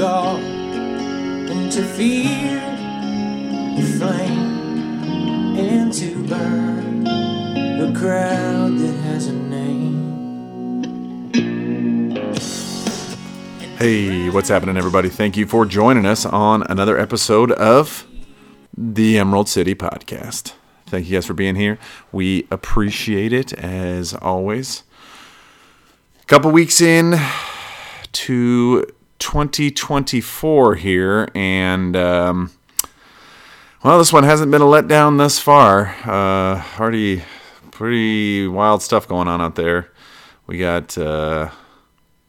God fear the flame and to burn the crowd that has a name. Hey, what's happening, everybody? Thank you for joining us on another episode of the Emerald City Podcast. Thank you guys for being here. We appreciate it as always. A couple weeks in to 2024 here, and um, well, this one hasn't been a letdown thus far. Uh, already pretty wild stuff going on out there. We got uh,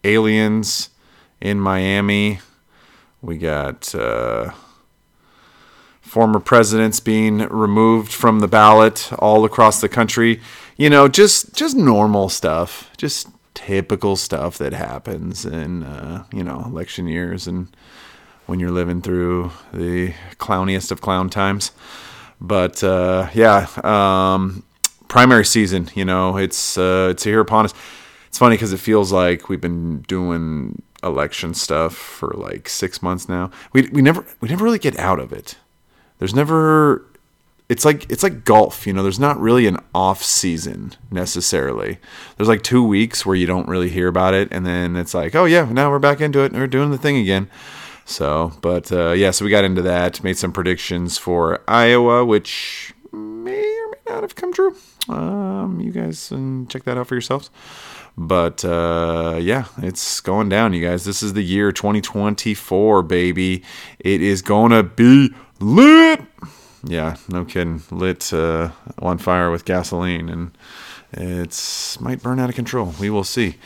aliens in Miami. We got uh, former presidents being removed from the ballot all across the country. You know, just just normal stuff, just typical stuff that happens in uh, you know election years and when you're living through the clowniest of clown times. But uh, yeah, um, primary season. You know, it's uh, it's here upon us. It's funny because it feels like we've been doing election stuff for like six months now. We we never we never really get out of it. There's never it's like it's like golf, you know, there's not really an off season necessarily. There's like 2 weeks where you don't really hear about it and then it's like, "Oh yeah, now we're back into it and we're doing the thing again." So, but uh, yeah, so we got into that, made some predictions for Iowa, which may or may not have come true. Um, you guys can check that out for yourselves. But uh, yeah, it's going down, you guys. This is the year 2024, baby. It is going to be lit. Yeah, no kidding. Lit uh, on fire with gasoline, and it's might burn out of control. We will see.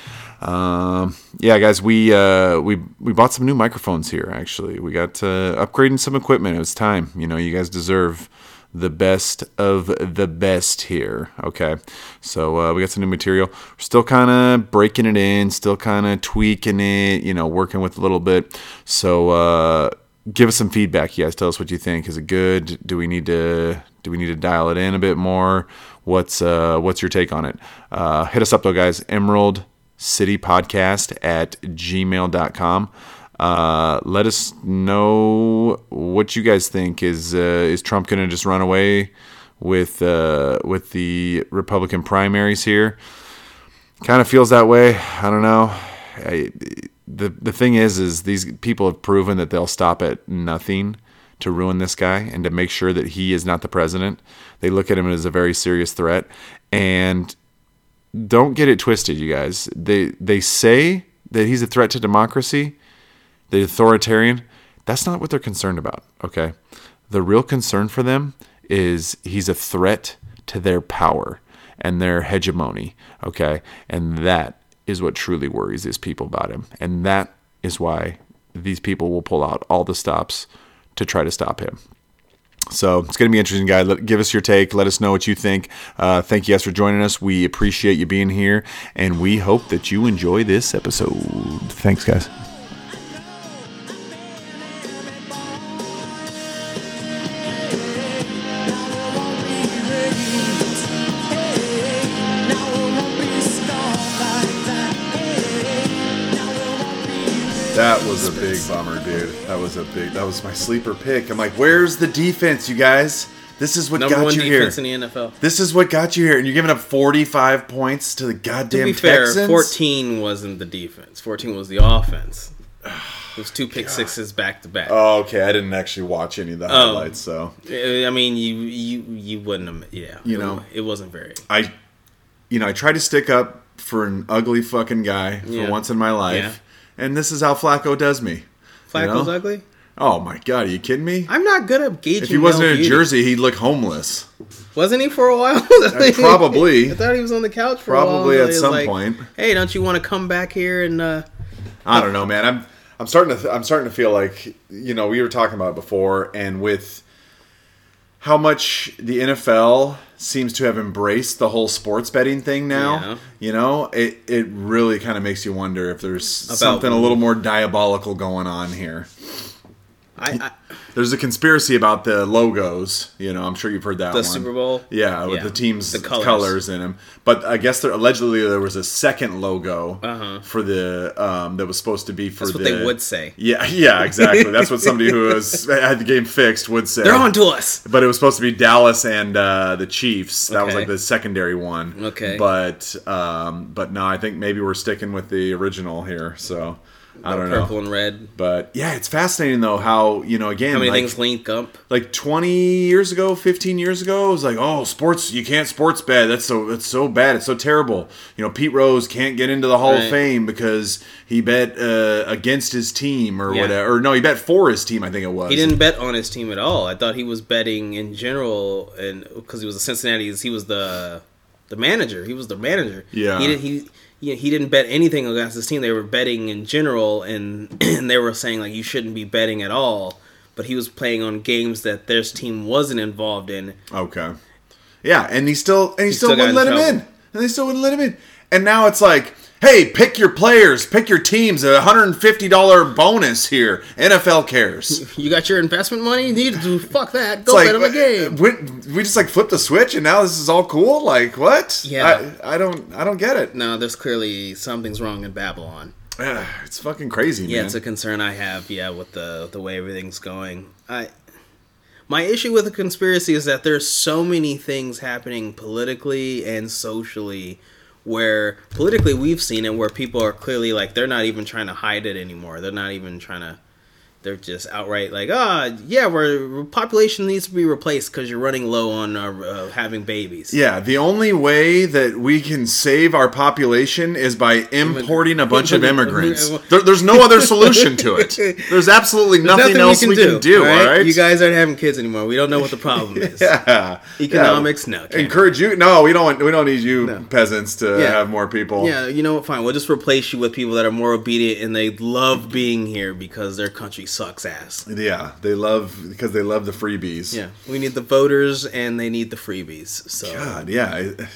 Um, yeah, guys, we uh, we we bought some new microphones here. Actually, we got uh, upgrading some equipment. It was time. You know, you guys deserve the best of the best here. Okay, so uh, we got some new material. We're still kind of breaking it in, still kind of tweaking it. You know, working with a little bit. So uh, give us some feedback, you guys. Tell us what you think. Is it good? Do we need to do we need to dial it in a bit more? What's uh, what's your take on it? Uh, hit us up though, guys. Emerald City Podcast at gmail.com. Uh, let us know what you guys think. Is uh, is Trump going to just run away with uh, with the Republican primaries here? Kind of feels that way. I don't know. I, the the thing is, is these people have proven that they'll stop at nothing to ruin this guy and to make sure that he is not the president. They look at him as a very serious threat, and don't get it twisted, you guys. They they say that he's a threat to democracy the authoritarian, that's not what they're concerned about, okay? The real concern for them is he's a threat to their power and their hegemony, okay? And that is what truly worries these people about him. And that is why these people will pull out all the stops to try to stop him. So it's going to be interesting, guys. Give us your take. Let us know what you think. Uh, thank you guys for joining us. We appreciate you being here, and we hope that you enjoy this episode. Thanks, guys. Big bummer, dude. That was a big. That was my sleeper pick. I'm like, where's the defense, you guys? This is what Number got one you here. defense in the NFL. This is what got you here, and you're giving up 45 points to the goddamn To be fair, Texans. 14 wasn't the defense. 14 was the offense. It was two pick sixes back to back. Oh, okay. I didn't actually watch any of the oh. highlights, so I mean, you you you wouldn't have. Yeah, You know. it wasn't very. I, you know, I try to stick up for an ugly fucking guy for Yeah. once in my life, Yeah. And this is how Flacco does me. Flacco's know? ugly. Oh my god, are you kidding me? I'm not good at gauging. If he wasn't in a beauty. jersey, he'd look homeless. wasn't he for a while? probably. I thought he was on the couch for Probably a while. at some like, point. Hey, don't you want to come back here and? uh I don't know, man. I'm I'm starting to th- I'm starting to feel like you know we were talking about it before, and with how much the NFL seems to have embraced the whole sports betting thing now. Yeah. You know, it it really kind of makes you wonder if there's About- something a little more diabolical going on here. I, I there's a conspiracy about the logos. You know, I'm sure you've heard that The one. Super Bowl? Yeah, with Yeah. the team's The colors. colors. in them. But I guess there allegedly there was a second logo Uh-huh. for the um, that was supposed to be for That's what the. they would say. Yeah, yeah, exactly. That's what somebody who has had the game fixed would say. They're on to us. But it was supposed to be Dallas and uh, the Chiefs. That was like the secondary one. Okay. But um, but no, I think maybe we're sticking with the original here. So I don't Purple know. Purple and red. But yeah, it's fascinating though how you know again How many like, things link up? like 20 years ago 15 years ago it was like oh sports you can't sports bet that's so that's so bad it's so terrible you know pete rose can't get into the hall of fame because he bet uh, against his team or Yeah. whatever or no he bet for his team i think it was He didn't bet on his team at all. I thought he was betting in general, and because he was the Cincinnati's, he was the the manager. He was the manager. Yeah. He didn't. He. He he didn't bet anything against his team. They were betting in general, and and they were saying like you shouldn't be betting at all. But he was playing on games that their team wasn't involved in. okay yeah and he still and he, still, still wouldn't let in him in and they still wouldn't let him in and now it's like hey pick your players pick your teams a $150 bonus here nfl cares You got your investment money? You need to fuck that. Go like bet on the game. We, we just like flipped the switch and now this is all cool. Like what? Yeah. I, I don't I don't get it. No, there's clearly something's wrong in Babylon. Ugh, it's fucking crazy, Yeah, man. it's a concern I have. Yeah, with the the way everything's going. I my issue with the conspiracy is that there's so many things happening politically and socially where politically we've seen it where people are clearly like they're not even trying to hide it anymore. They're not even trying to they're just outright like, ah, yeah, we're population needs to be replaced because you're running low on uh, uh, having babies. yeah, the only way that we can save our population is by importing a bunch of immigrants. There, there's no other solution to it. There's absolutely nothing, else we can do. all right? You guys aren't having kids anymore. We don't know what the problem is. yeah. Economics, Yeah. no. Encourage you? No, we don't. Want, we don't need you No. peasants to Yeah. have more people. Yeah, you know what? Fine. We'll just replace you with people that are more obedient and they love being here because their country sucks ass. Yeah, they love because they love the freebies. Yeah, we need the voters and they need the freebies. So God, yeah. I,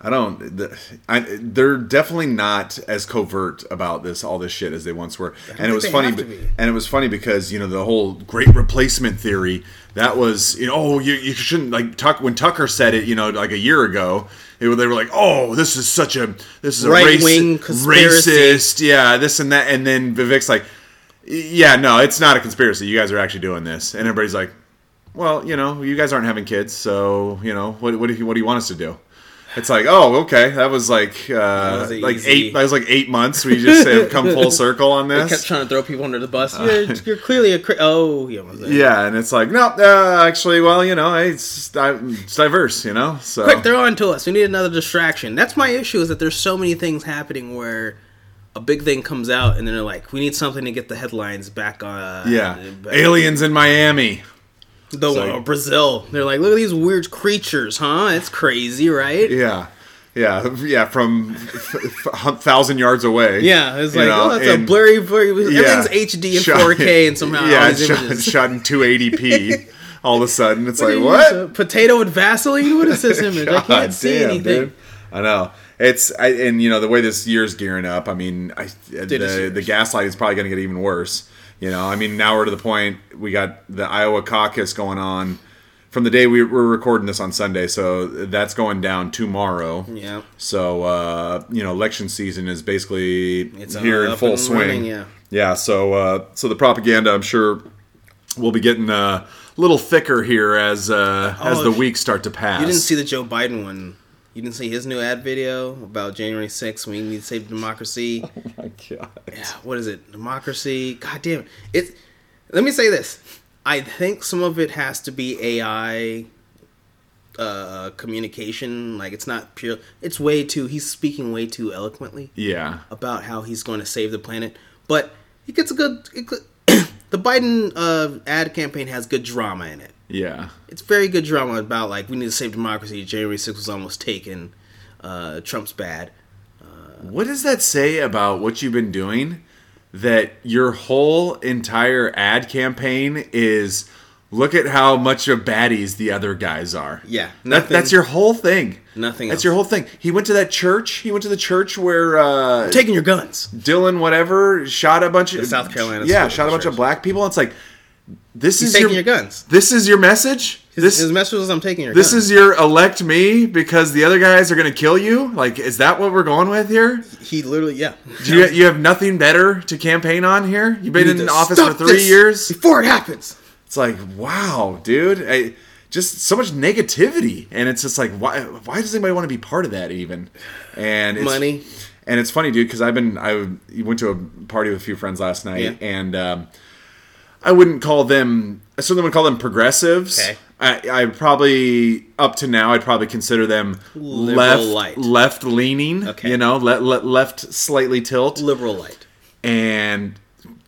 I don't. I, they're definitely not as covert about this, all this shit, as they once were. And it was funny. have to be- be. And it was funny because you know the whole great replacement theory. That was you know oh you, you shouldn't like Tuck when Tucker said it you know like a year ago. It, they were like oh this is such a this is a Right-wing conspiracy. racist yeah this and that and then Vivek's like yeah no it's not a conspiracy you guys are actually doing this and everybody's like well, you know, you guys aren't having kids, so you know, what what do you what do you want us to do? It's like, oh, okay, that was like uh, was like easy. eight. That was like eight months. We just have come full circle on this. they kept trying to throw people under the bus. You're, you're clearly a oh yeah. Yeah, and it's like, no, uh, actually, well, you know, it's, it's diverse, you know. So Quick, they're on to us. We need another distraction. That's my issue. Is that there's so many things happening where a big thing comes out and then they're like, we need something to get the headlines back on. yeah, back- aliens in Miami. The like- uh, Brazil. They're like, look at these weird creatures, huh? It's crazy, right? Yeah, yeah, yeah, from f- thousand yards away. Yeah, it's like, know, oh, a and- blurry, blurry. Yeah. Everything's HD and Shot- 4K, and somehow yeah, shot, shot in 280p. All of a sudden, it's like what? potato with Vaseline. What is this image? I can't see damn, anything. dude. I know. It's I, and you know the way this year's gearing up. I mean, I, the the gaslight is probably going to get even worse. You know, I mean, now we're to the point we got the Iowa caucus going on from the day we were recording this on Sunday, so that's going down tomorrow. Yeah. So uh, you know, election season is basically It's here in full swing. running, yeah. Yeah. So uh, so the propaganda, I'm sure, will be getting uh, a little thicker here as uh, as Oh, the weeks start to pass. You didn't see the Joe Biden one. You didn't see his new ad video about January 6th. We need to save democracy. Oh my god. Yeah, what is it? Democracy. God damn it. It. Let me say this. I think some of it has to be AI uh, communication. Like it's not pure. It's way too. He's speaking way too eloquently Yeah. about how he's going to save the planet. But he gets a good. It, the Biden uh, ad campaign has good drama in it. Yeah. It's very good drama about like we need to save democracy. January 6th was almost taken. Uh, Trump's bad. What does that say about what you've been doing? That your whole entire ad campaign is look at how much of baddies the other guys are. Yeah, That, nothing- that's your whole thing. Nothing That's else. your whole thing. He went to that church. He went to the church where uh, Taking your guns. Dylan whatever shot a bunch of The South Carolina Yeah, shot a bunch church. of black people. It's like this He's is taking your, your guns. this is your message. His, this his message was, "I'm taking your this guns." is your elect me because the other guys are going to kill you. Like, is that what we're going with here? he literally, yeah. Do you, you have nothing better to campaign on here? You've been We in office for three years. before it happens. It's like, wow, dude. I, just so much negativity, and it's just like, why? Why does anybody want to be part of that even? And it's, Money. And it's funny, dude, because I've been I went to a party with a few friends last night, Yeah. and um, I wouldn't call them. I certainly wouldn't call them progressives. Okay. I, I probably up to now I'd probably consider them Liberal left light. left leaning. Okay. You know, le- le- left slightly tilt Liberal light. and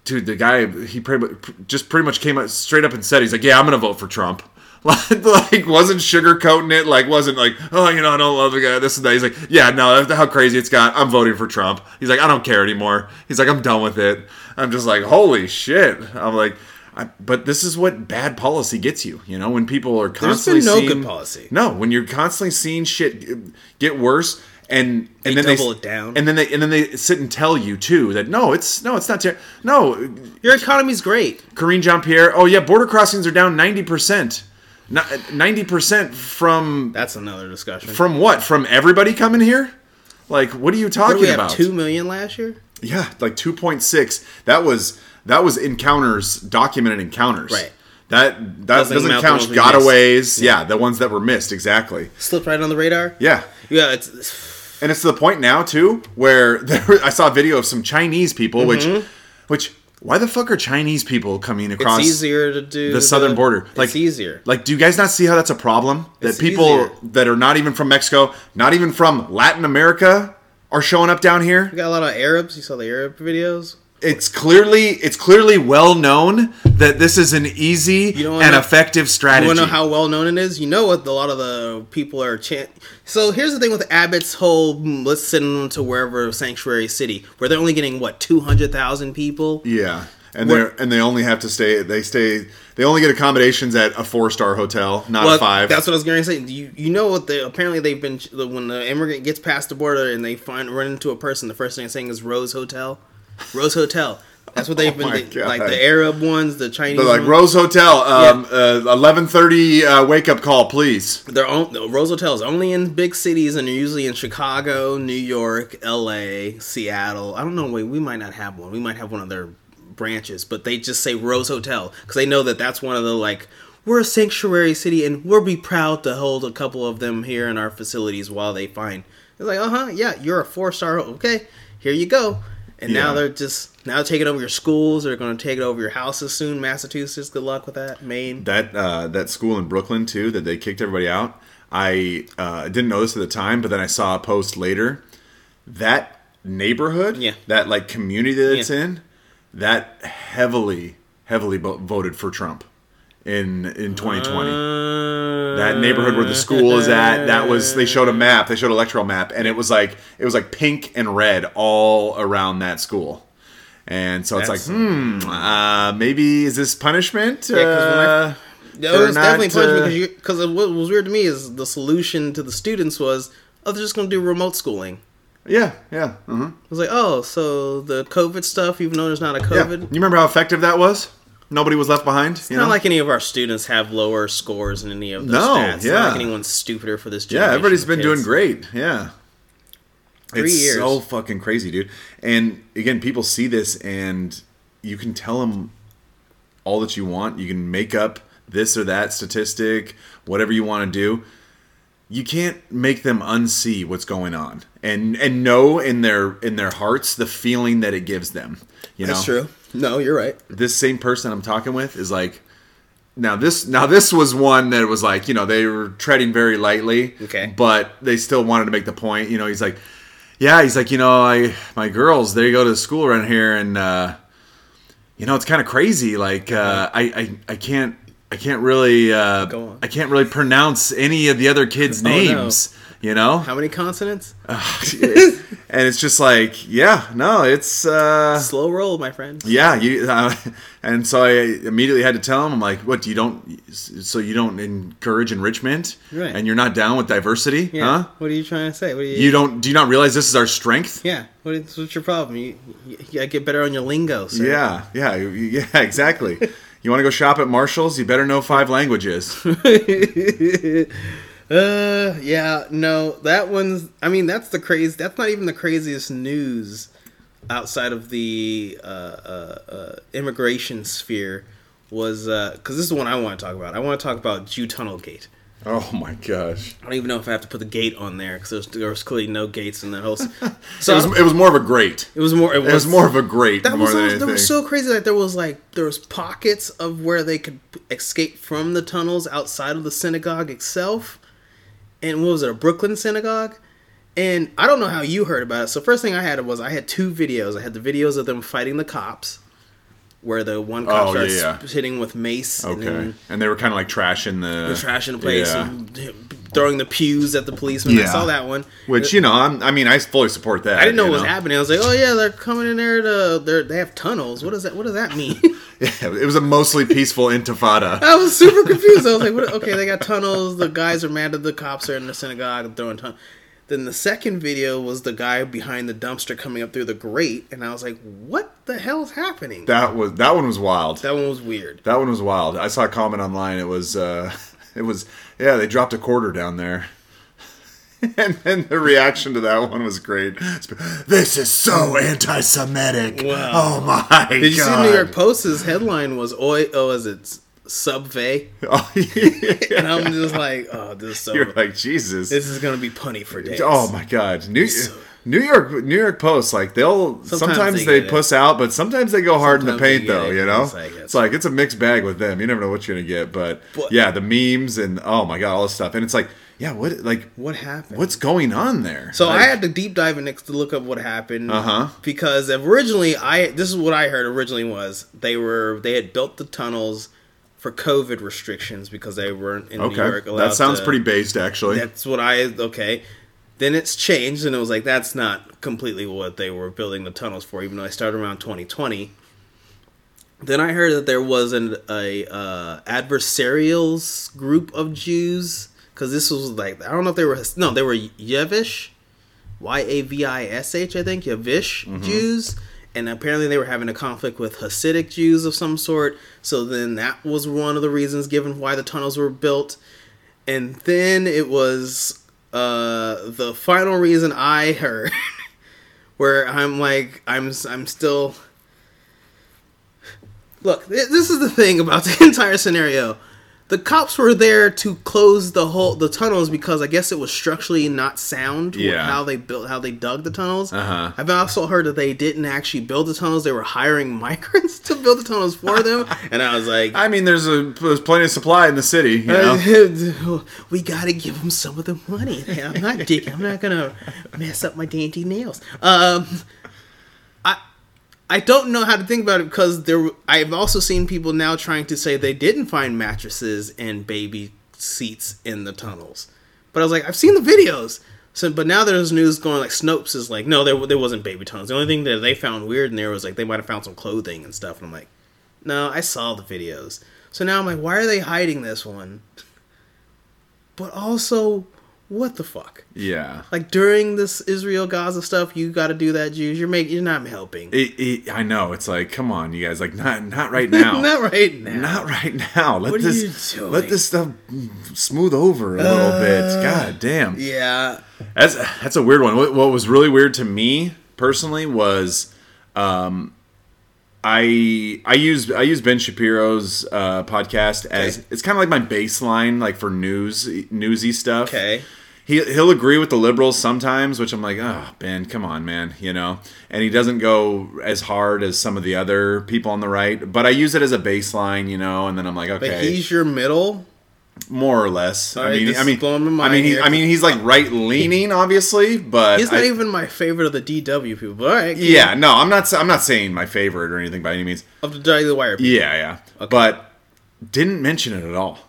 dude, the guy he pretty, just pretty much came out straight up and said he's like, yeah, I'm gonna vote for Trump. Like, like wasn't sugarcoating it. Like wasn't like, oh, you know, I don't love the guy. This and that. He's like, yeah, no, that's how crazy it's got. I'm voting for Trump. He's like, I don't care anymore. He's like, I'm done with it. I'm just like, holy shit. I'm like. I, but this is what bad policy gets you, you know. When people are constantly no seeing, good policy. No, when you're constantly seeing shit get worse, and and They then double they it down. and then they and then they sit and tell you too that no, it's no, it's not. Ter- no, Your economy's great. Karine Jean Pierre. Oh yeah, border crossings are down ninety percent. Ninety percent from That's another discussion. from what? From everybody coming here? Like, what are you talking we about? Two million last year. Yeah, like two point six. That was that was encounters, documented encounters. Right. That that Doesn't doesn't, count the count ones we gotaways. Yeah. the ones that were missed. Exactly. Slipped right on the radar. Yeah. Yeah, it's And it's to the point now too where there, I saw a video of some Chinese people, which, which why the fuck are Chinese people coming across Mm-hmm. it's easier to do the southern border? Like it's easier. Like, do you guys not see how that's a problem? That It's people easier. that are not even from Mexico, not even from Latin America, are showing up down here. We got a lot of Arabs. You saw the Arab videos. It's clearly it's clearly well known that this is an easy You and know- effective You strategy. want to know how well known it is? You know what a lot of the people are chant. So here's the thing with Abbott's whole mm, let's send them to wherever sanctuary city, where they're only getting what two hundred thousand people. yeah, and they and they only have to stay. They stay. They only get accommodations at a four star hotel, not Well, a five. That's what I was going to say. You you know what? They apparently they've been when the immigrant gets past the border and they find run into a person. The first thing they're saying is Rose Hotel, Rose Hotel. That's what they've Oh been they- like the Arab ones, the Chinese. They're like ones. Rose Hotel, um, uh, eleven thirty uh, wake up call, please. They're on, the Rose Hotels only in big cities, and they're usually in Chicago, New York, L.A., Seattle. I don't know. Wait, we might not have one. We might have one of their branches, but they just say Rose Hotel because they know that that's one of the like we're a sanctuary city, and we'll be proud to hold a couple of them here in our facilities while they find. It's like, uh huh, yeah, you're a four star. Okay, here you go. And now they're just now taking over your schools. They're going to take it over your houses soon. Massachusetts, good luck with that. Maine. That uh, that school in Brooklyn too that they kicked everybody out. I uh, didn't know this at the time, but then I saw a post later. That neighborhood, Yeah. that like community that it's in, that heavily, heavily vo- voted for Trump in in 2020. that neighborhood where the school is at, that was they showed a map, they showed an electoral map, and it was like it was like pink and red all around that school. And so it's like, hmm, uh, maybe is this punishment? I- Uh, Yeah, it was definitely punishment uh, because because what was weird to me is the solution to the students was oh they're just going to do remote schooling. Yeah, yeah, uh-huh. It was like oh so the COVID stuff even though there's not a yeah. COVID. You remember how effective that was? Nobody was left behind. It's you not know? like any of our students have lower scores in any of those No, stats. Yeah. not like anyone's stupider for this yeah, everybody's been kids. doing great. Yeah. Three it's years. so fucking crazy, dude. And again, people see this and you can tell them all that you want. You can make up this or that statistic, whatever you want to do. You can't make them unsee what's going on and and know in their in their hearts the feeling that it gives them. You know, That's true. No, you're right. this same person I'm talking with is like now this now this was one that was like you know they were treading very lightly Okay. but they still wanted to make the point you know he's like yeah he's like you know I my girls they go to school around here and uh you know it's kind of crazy like uh I, I I can't I can't really uh Go on. I can't really pronounce any of the other kids Oh, no. names you know How many consonants? and it's just like yeah no it's uh Slow roll, my friend. yeah, you uh, and so I immediately had to tell him, I'm like, what? You don't, so you don't encourage enrichment, Right. and you're not down with diversity, Yeah. huh? What are you trying to say? What are you? You don't, do you not realize this is our strength? yeah. What is, what's your problem? You, you, you gotta get better on your lingo. Sir. Yeah, yeah, yeah, exactly. You want to go shop at Marshalls? You better know five languages. Uh, yeah, no, that one's. I mean, that's the crazy. That's not even the craziest news outside of the uh, uh, uh, immigration sphere. Was because this is the one I want to talk about. I want to talk about Jew Tunnel Gate. Oh my gosh. I don't even know if I have to put the gate on there because there's, there was clearly no gates in that whole. So It was, it was more of a grate. it was more. It was, It was more of a grate. That more was, than that was so crazy that there was like there was pockets of where they could escape from the tunnels outside of the synagogue itself, and what was it a Brooklyn synagogue? And I don't know how you heard about it. So first thing I had was I had two videos. I had the videos of them fighting the cops, where the one oh, cop Oh, starts yeah, yeah. hitting with mace and okay. then And they were kind of like trashing the, the trash in the place, Yeah. and throwing the pews at the policeman. I saw that one. Which uh, you know, I'm, I mean, I fully support that. I didn't know what was happening. I was like, "Oh yeah, they're coming in there to they they have tunnels. What does that What does that mean?" Yeah, it was a mostly peaceful intifada. I was super confused. I was like, what? okay, they got tunnels. The guys are mad that the cops are in the synagogue and throwing tunnels. Then the second video was the guy behind the dumpster coming up through the grate, and I was like, what the hell's happening? That, was that one was wild. That one was weird. That one was wild. I saw a comment online. It was, uh, it was, yeah, they dropped a quarter down there. And then the reaction to that one was great. This is so anti-Semitic. Wow. Oh my Did you see New York Post's headline was "Oi, oh, is it Subway?" Oh, yeah. And I'm just like, oh, this is so. You're like Jesus. this is gonna be punny for days. Oh my god, New New York New York Post like they'll sometimes, Sometimes they, they get it. puss out, but sometimes they go hard in the paint though. it. You know, It's like- it's like it's a mixed bag with them. You never know what you're gonna get, but, But- yeah, the memes and oh my god, all this stuff, and it's like yeah, what like What happened? what's going on there? So Like, I had to deep dive in next to look up what happened. Uh-huh. Because originally, I this is what I heard originally was they were they had built the tunnels for COVID restrictions because they weren't in New York. okay, that sounds to- pretty based actually. That's what I okay. Then it's changed, and it was like that's not completely what they were building the tunnels for. Even though I started around 2020. Then I heard that there was an a uh, adversarials group of Jews because this was like I don't know if they were no they were Yevish, Y A V I S H I think Yevish Jews, and apparently they were having a conflict with Hasidic Jews of some sort. So then that was one of the reasons given why the tunnels were built, and then it was uh, the final reason I heard, where I'm like I'm I'm still Look, this is the thing about the entire scenario. The cops were there to close the whole the tunnels because I guess it was structurally not sound. Yeah. How they built, how they dug the tunnels. Uh-huh. I've also heard that they didn't actually build the tunnels; they were hiring migrants to build the tunnels for them. and I was like, I mean, there's a there's plenty of supply in the city. You know? we gotta give them some of the money. I'm not dick. I'm not gonna mess up my dainty nails. Um, I don't know how to think about it because there. I've also seen people now trying to say they didn't find mattresses and baby seats in the tunnels, but I was like, I've seen the videos. So, but now there's news going like Snopes is like, no, there there wasn't baby tunnels. The only thing that they found weird in there was like they might have found some clothing and stuff. And I'm like, no, I saw the videos. So now I'm like, why are they hiding this one? But also, what the fuck? yeah. Like during this Israel Gaza stuff, you got to do that, Jews. You're making, you're not helping. It, it, I know. It's like, come on, you guys. Like, not not right now. not right now. Not right now. Let What are this you doing? let this stuff smooth over a little bit. God damn. Yeah. That's that's a weird one. What, what was really weird to me personally was, um, I I use I use Ben Shapiro's uh, podcast as Okay. it's kind of like my baseline, like for news newsy stuff. Okay. He he'll agree with the liberals sometimes, which I'm like, oh Ben, come on, man, you know. And he doesn't go as hard as some of the other people on the right, but I use it as a baseline, you know. And then I'm like, But okay, he's your middle. more or less. All I mean, I mean, I mean, he. I mean, he's like right leaning, obviously, but He's not I- even my favorite of the DW people. But all right. Yeah, no, I'm not. I'm not saying my favorite or anything by any means. Of the Daily Wire people. Yeah, yeah, but didn't mention it at all.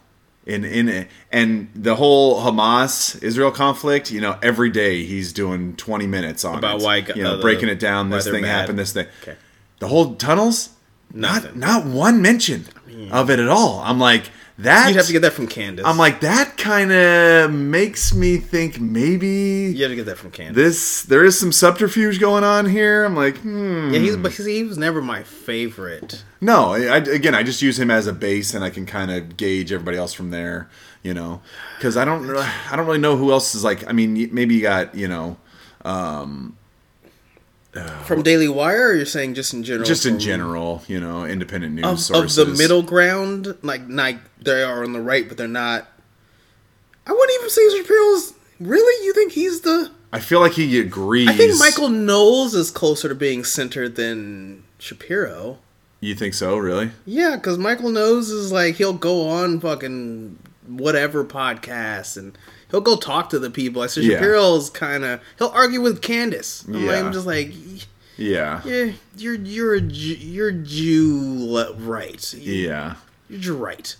In in it. and the whole Hamas Israel conflict, you know, every day he's doing 20 minutes on About it, why- you know uh, the- breaking it down. This thing mad. happened. This thing. Okay. The whole tunnels, Nothing. not not one mention of it at all. I'm like, that You'd have to get that from Candace. I'm like that kind of makes me think maybe you have to get that from Candace. this there is some subterfuge going on here. I'm like, hmm. yeah, he's because he was never my favorite. No, I, I- again, I just use him as a base, and I can kind of gauge everybody else from there. You know, because I don't, I don't really know who else is like. I mean, maybe you got, you know, From Daily Wire, or you're saying just in general? just in general, you know, independent news of, sources. of the middle ground, like like they are on the right, but they're not. I wouldn't even say Shapiro's. Really, you think he's the? I feel like he agrees. I think Michael Knowles is closer to being centered than Shapiro. You think so? Really? Yeah, because Michael Knowles is like he'll go on fucking whatever podcast and he'll go talk to the people. I said Yeah. Shapiro's kind of he'll argue with Candace. I'm, like, I'm just like, Yeah. yeah, you're you're a you're Jew right. Yeah. You're right.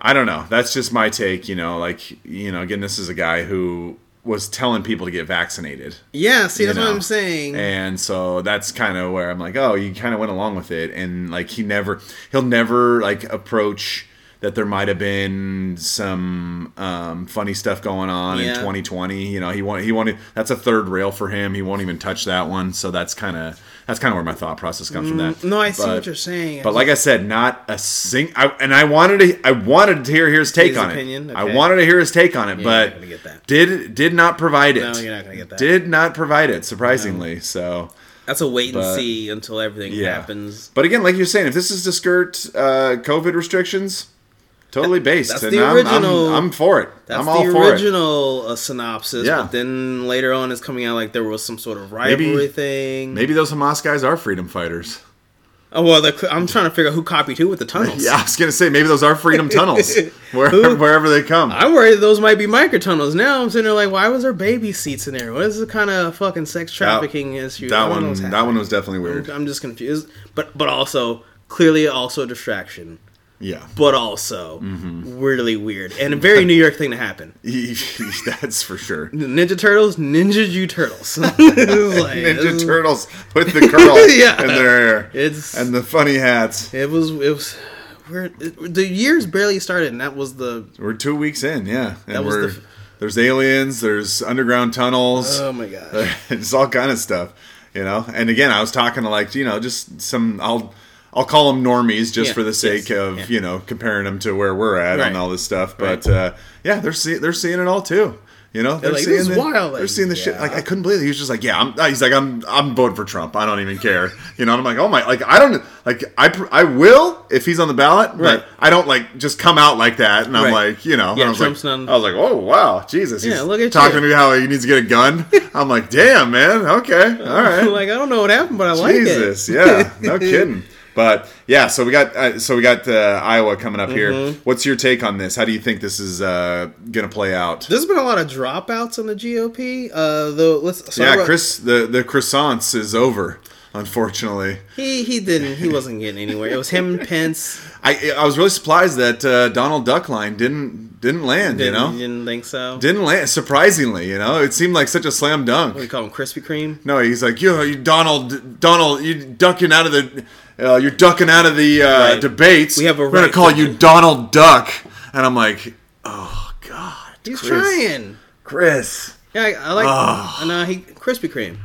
I don't know. That's just my take. You know, like you know, again, this is a guy who was telling people to get vaccinated. Yeah, see, that's what? I'm saying. And so that's kind of where I'm like, oh, you kind of went along with it, and like he never, he'll never like approach that there might have been some um, funny stuff going on in 2020. You know, he want he wanted that's a third rail for him. He won't even touch that one. So that's kind of that's kind of where my thought process comes from. That Mm, no, I see what you're saying. But like I said, not a sing. I, and I wanted to. I wanted to hear his take His on opinion? it. I wanted to hear his take on it, but not get that. did did not provide it. No, you're not gonna get that. Did not provide it. Surprisingly, so. that's a wait and but- see until everything Yeah. happens. But again, like you're saying, if this is to skirt uh, COVID restrictions, totally based. That's and the I'm, original- I'm, I'm for it. That's I'm all the for it. original uh, synopsis. Yeah. But then later on, it's coming out like there was some sort of rivalry Maybe- thing. Maybe those Hamas guys are freedom fighters. Oh well, I'm trying to figure out who copied who with the tunnels. Yeah, I was gonna say maybe those are freedom tunnels, where, wherever they come. I'm worried those might be micro tunnels. Now I'm sitting there like, why was there baby seats in there? What is the kind of fucking sex trafficking issue? That one, that one was definitely weird. I'm just confused. But but also clearly also a distraction. Yeah, But also Mm-hmm. really weird and a very New York thing to happen. that's for sure. Ninja Turtles, Ninja Jew Turtles. Like, Ninja Turtles with the curls Yeah. in their hair It's and the funny hats. it was it was we're, it, the years barely started and that was the We're two weeks in, yeah, and That was we're the there's aliens, there's underground tunnels. oh my god. it's all kind of stuff, you know. And again, I was talking to like you know just some I'll I'll call them normies just Yeah, for the sake yes, of yeah. you know comparing them to where we're at Right. on all this stuff. But Right. uh, yeah, they're see- they're seeing it all too. You know, they're like, seeing "This the, wild." They're seeing the shit. Like I couldn't believe it. He was just like, yeah, I'm. He's like, I'm. I'm voting for Trump. I don't even care. You know. And I'm like, oh my. Like I don't. Like I. I will if he's on the ballot. Right. But I don't like just come out like that. And I'm Right. like, you know. Yeah, I was Trump's like, I was like, oh wow, Jesus. Yeah, He's look at talking you. to me how he needs to get a gun. I'm like, damn, man. Okay, all right. like I don't know what happened, but I like Jesus, it. yeah, no kidding. But yeah, so we got uh, so we got uh, Iowa coming up Mm-hmm. here. What's your take on this? How do you think this is uh, gonna play out? There's been a lot of dropouts on the GOP. Uh, though let's so yeah, Chris, the the croissants is over. Unfortunately, He he didn't. He wasn't getting anywhere. It was him and Pence. I I was really surprised that uh, Donald Duckline didn't didn't land. Didn't, you know, didn't think so. didn't land. Surprisingly, you know, it seemed like such a slam dunk. what do you call him? Krispy Kreme. No, he's like, you, you Donald, Donald, you ducking out of the, uh, you're ducking out of the uh, Right. debates. We have a We're gonna call to- you Donald Duck, and I'm like, oh God, He's Chris, trying. Chris, Yeah, I, I like. Oh. And uh, he Krispy Kreme.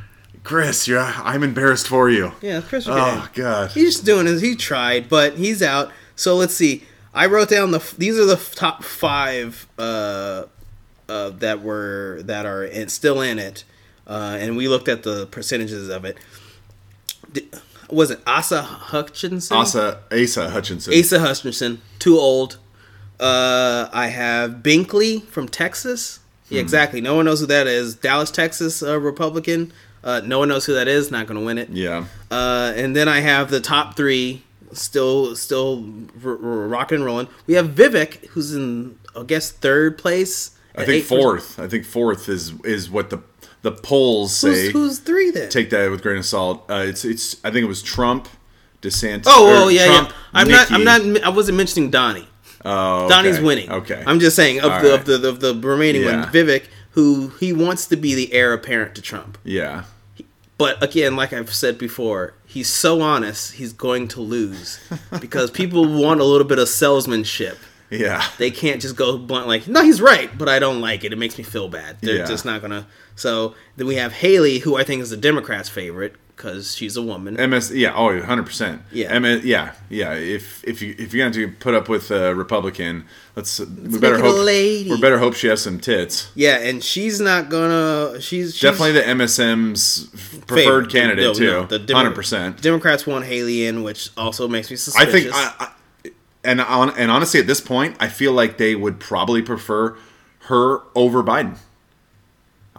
Chris, you're, I'm embarrassed for you. Yeah, Chris. Krispy Kreme. Oh God, He's just doing his. He tried, but he's out. So let's see. I wrote down the. These are the top five uh, uh, that were that are in, still in it, uh, and we looked at the percentages of it. Di- Was it Asa Hutchinson? Asa, Asa Hutchinson. Asa Hutchinson, too old. Uh, I have Binkley from Texas. Yeah, Hmm. exactly. No one knows who that is. Dallas, Texas, uh, Republican. Uh, no one knows who that is. Not going to win it. Yeah, Uh, and then I have the top three still still r- r- rocking and rolling. We have Vivek, who's in I guess third place. I think 8%. fourth. I think fourth is is what the the polls say. Who's, who's three then? Take that with a grain of salt. Uh, it's it's. I think it was Trump, DeSantis. oh, oh yeah, Trump, yeah. I'm not. I'm not. I wasn't mentioning Donnie. Oh, Donnie's winning. Okay. I'm just saying of the, right. of the of the remaining Yeah. one, Vivek, who he wants to be the heir apparent to Trump. Yeah. But again, like I've said before, he's so honest, he's going to lose because people want a little bit of salesmanship. Yeah. They can't just go blunt like, no, he's right, but I don't like it. It makes me feel bad. They're Yeah. just not gonna. So then we have Haley, who I think is the Democrats' favorite because she's a woman. MS, yeah, oh, 100 percent. Yeah. MS, yeah, yeah. If if you if you're going to put up with a Republican, let's, uh, we make better a hope we better hope she has some tits. yeah, and she's not gonna. She's, she's Definitely the MSM's preferred favorite. candidate No, too. no, the Demo- Hundred percent. Democrats want Haley in, which also makes me I suspicious. think, I, I, and on and honestly, at this point, I feel like they would probably prefer her over Biden.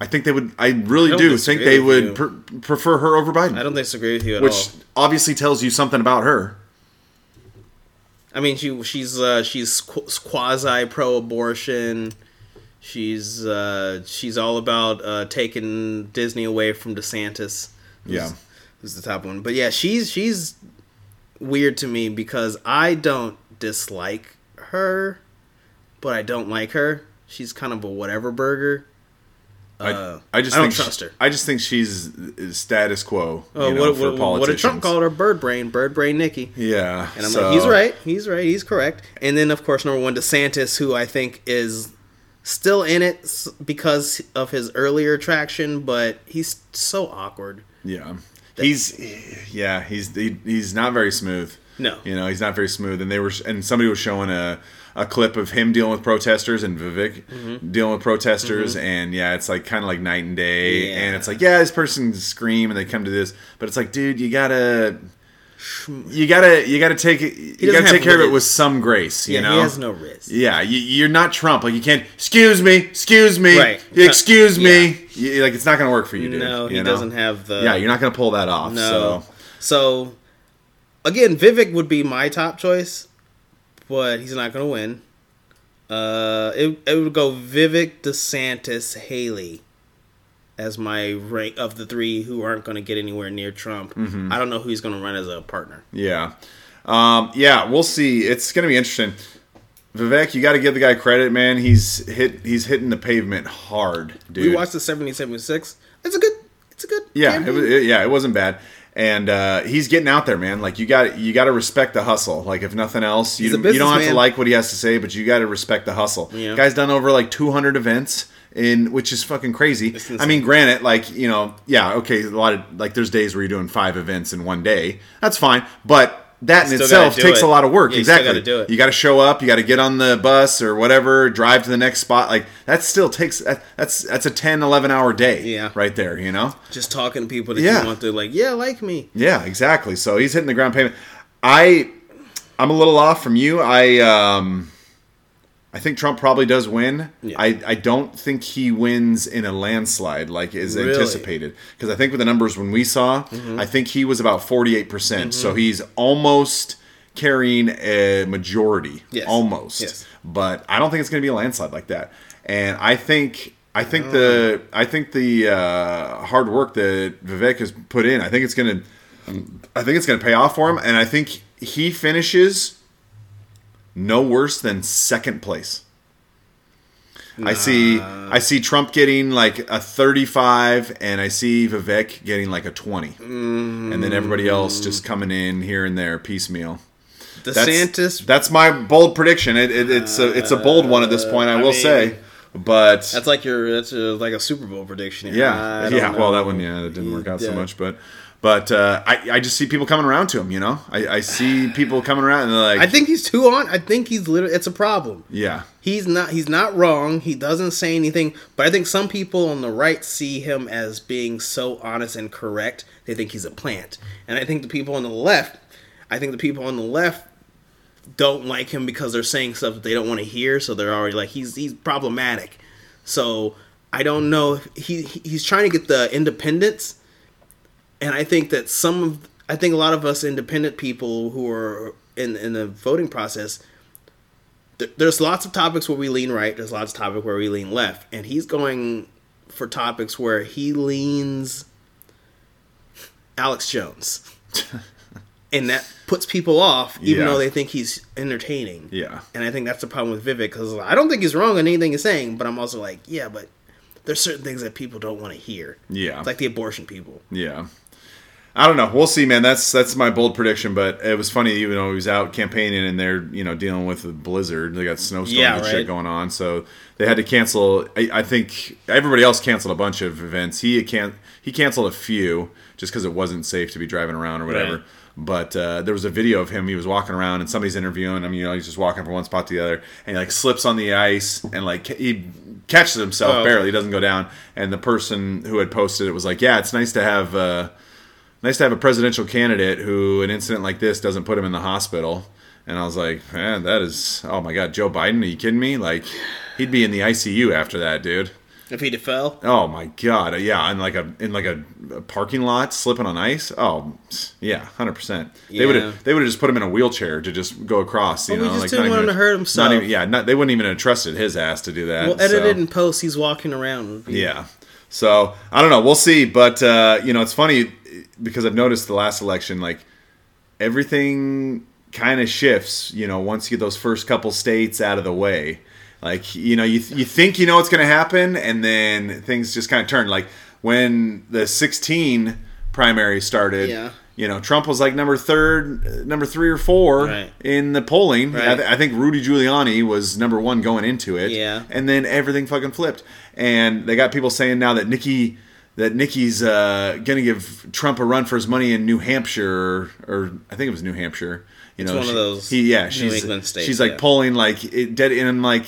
I think they would. I really don't do think they would pr- prefer her over Biden. I don't disagree with you at which all. obviously tells you something about her. I mean, she she's uh, she's quasi pro-abortion. She's uh, she's all about uh, taking Disney away from DeSantis. who's- Yeah. who's the top one? But yeah, she's she's weird to me because I don't dislike her, but I don't like her. She's kind of a whatever burger. Uh, I, I just I don't think she- trust her. I just think she's status quo. Oh, you know, what, for what, what did Trump call her? Bird brain, bird brain Nikki. Yeah, And I'm so- like, he's right. He's right. He's correct. And then, of course, number one, DeSantis, who I think is still in it because of his earlier traction, but he's so awkward. Yeah, he's yeah he's he, he's not very smooth. No. you know he's not very smooth. And they were and somebody was showing a a clip of him dealing with protesters and Vivek Mm-hmm. dealing with protesters, and yeah, it's like kind of like night and day. Yeah. And it's like yeah, this person scream and they come to this, but it's like dude, you gotta. You gotta, you gotta take it. You gotta take care of it with some grace. You Yeah, know, he has no risk. Yeah, you, you're not Trump. Like you can't. Excuse me. Excuse me. Right. Excuse me. You- like it's not gonna work for you, dude. No, he you know? doesn't have the. Yeah, you're not gonna pull that off. No. So So, again, Vivek would be my top choice, but he's not going to win. Uh, it, it would go Vivek, DeSantis, Haley as my rank of the three who aren't going to get anywhere near Trump. Mm-hmm. I don't know who he's going to run as a partner. yeah, um, yeah, we'll see. It's gonna be interesting. Vivek, you got to give the guy credit, man. He's hit. He's hitting the pavement hard, dude. We watched the 7076. It's a good. It's a good. Yeah, it was, it- yeah, it wasn't bad. And uh, he's getting out there, man. Like you got you got to respect the hustle. Like if nothing else, you, you don't have to like what he has to say, but you got to respect the hustle. Yeah. Guy's done over like 200 events in which is fucking crazy. I mean, granted, like you know, yeah, okay, a lot of like there's days where you're doing five events in one day. That's fine, but that in itself takes it. a lot of work. Yeah, you exactly. gotta do it. You got to show up. You got to get on the bus or whatever, drive to the next spot. Like that still takes that, that's that's a 10, 11 hour day. Yeah. right there. You know. Just talking to people that Yeah. you want to like, yeah, like me. Yeah, exactly. So he's hitting the ground payment. I I'm a little off from you. I um I think Trump probably does win. Yeah. I, I don't think he wins in a landslide like is Really? Mm-hmm. anticipated. Because I think with the numbers when we saw, I think he was about 48%. percent So he's almost carrying a majority. Yes. Almost. Yes. But I don't think it's going to be a landslide like that. And I think I think the I think the uh, hard work that Vivek has put in, I think it's going to I think it's going to pay off for him, and I think he finishes no worse than second place. I see I see Trump getting like a 35 and I see Vivek getting like a 20. And then everybody else just coming in here and there piecemeal. That's, DeSantis. That's my bold prediction. It, it, it's a it's a bold one at this point, I, uh, I will mean, say. But that's like your. That's a, like a Super Bowl prediction. yeah, yeah. Well, that one, yeah, that didn't work out so much, but but uh, I I just see people coming around to him. You know, I, I see people coming around and they're like, I think he's too on. I think he's literally. It's a problem. yeah, He's not. He's not wrong. He doesn't say anything. But I think some people on the right see him as being so honest and correct. They think he's a plant. And I think the people on the left. I think the people on the left don't like him because they're saying stuff that they don't want to hear. So they're already like he's he's problematic. So I don't know. He he's trying to get the independents, and I think that some of I think a lot of us independent people who are in in the voting process there- there's lots of topics where we lean right. There's lots of topics where we lean left, and he's going for topics where he leans Alex Jones, and that puts people off, even Yeah. though they think he's entertaining. yeah, And I think that's the problem with Vivek because I don't think he's wrong on anything he's saying, but I'm also like, yeah, but there's certain things that people don't want to hear. yeah, It's like the abortion people. yeah. I don't know. We'll see, man. That's that's my bold prediction. But it was funny, even though he was out campaigning and they're you know dealing with a blizzard. They got snowstorms Yeah, and right. shit going on, so they had to cancel. I, I think everybody else canceled a bunch of events. He can he canceled a few just because it wasn't safe to be driving around or whatever. Right. But uh, there was a video of him. He was walking around and somebody's interviewing him. You know, he's just walking from one spot to the other, and he like slips on the ice and like he catches himself Oh. barely. He doesn't go down. And the person who had posted it was like, "Yeah, it's nice to have." Uh, nice to have a presidential candidate who an incident like this doesn't put him in the hospital. And I was like, man, that is, oh my God, Joe Biden, are you kidding me? Like, he'd be in the ICU after that, dude. If he fell, Oh my God, yeah, in like a in like a, parking lot, slipping on ice. Oh, yeah, hundred percent. They would have they would have just put him in a wheelchair to just go across. You Well, we know, just like didn't want him to hurt himself. Not even, yeah, not, they wouldn't even have trusted his ass to do that. we'll edit so. in post. He's walking around. Be- Yeah. So I don't know. We'll see. But uh, you know, it's funny because I've noticed the last election, like everything kind of shifts. You know, once you get those first couple states out of the way, like you know, you you think you know what's going to happen, and then things just kind of turn. Like when the 16 primary started. Yeah. You know, Trump was like number third, number three or four Right. in the polling. I, th- I think Rudy Giuliani was number one going into it. Yeah. And then everything fucking flipped. And they got people saying now that Nikki that Nikki's uh, gonna give Trump a run for his money in New Hampshire, or, I think it was New Hampshire. You know, one of those He, yeah, New she's England states, she's like yeah. polling like it dead. And I'm like,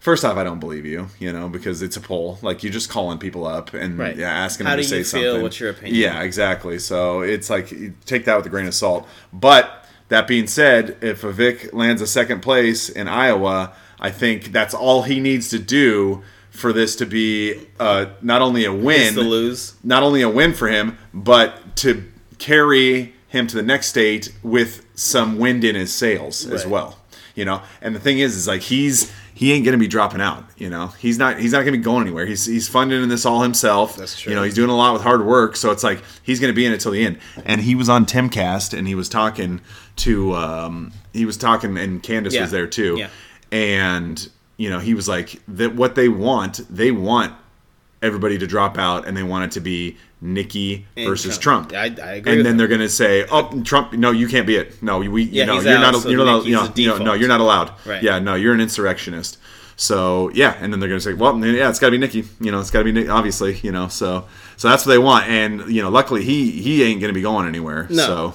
first off, I don't believe you. You know, because it's a poll. Like you're just calling people up and Right. yeah, asking How them to say you feel? something. What's your opinion? Yeah, exactly. So it's like take that with a grain of salt. But that being said, if Vic lands a second place in Iowa, I think that's all he needs to do for this to be uh, not only a win, the lose. not only a win for him, but to carry him to the next state with some wind in his sails as well. You know, and the thing is, is like he's he ain't gonna be dropping out. You know, he's not he's not gonna be going anywhere. He's he's funding this all himself. That's true. You know, he's doing a lot with hard work, so it's like he's gonna be in it till the end. And he was on Timcast, and he was talking to um, he was talking, and Candace Yeah. was there too. Yeah. And you know, he was like that. What they want, they want everybody to drop out, and they want it to be Nikki And versus Trump. Trump. I- I agree And then they're gonna say, "Oh, Trump, no, you can't be it. No, we, Yeah, you know, you're out, not, so you're not, allowed, you know, you know, no, you're not allowed. Right. Yeah, no, you're an insurrectionist. So yeah, and then they're gonna say, well, yeah, it's got to be Nikki. You know, it's got to be Nick, obviously. You know, so so that's what they want. And you know, luckily he he ain't gonna be going anywhere. No. So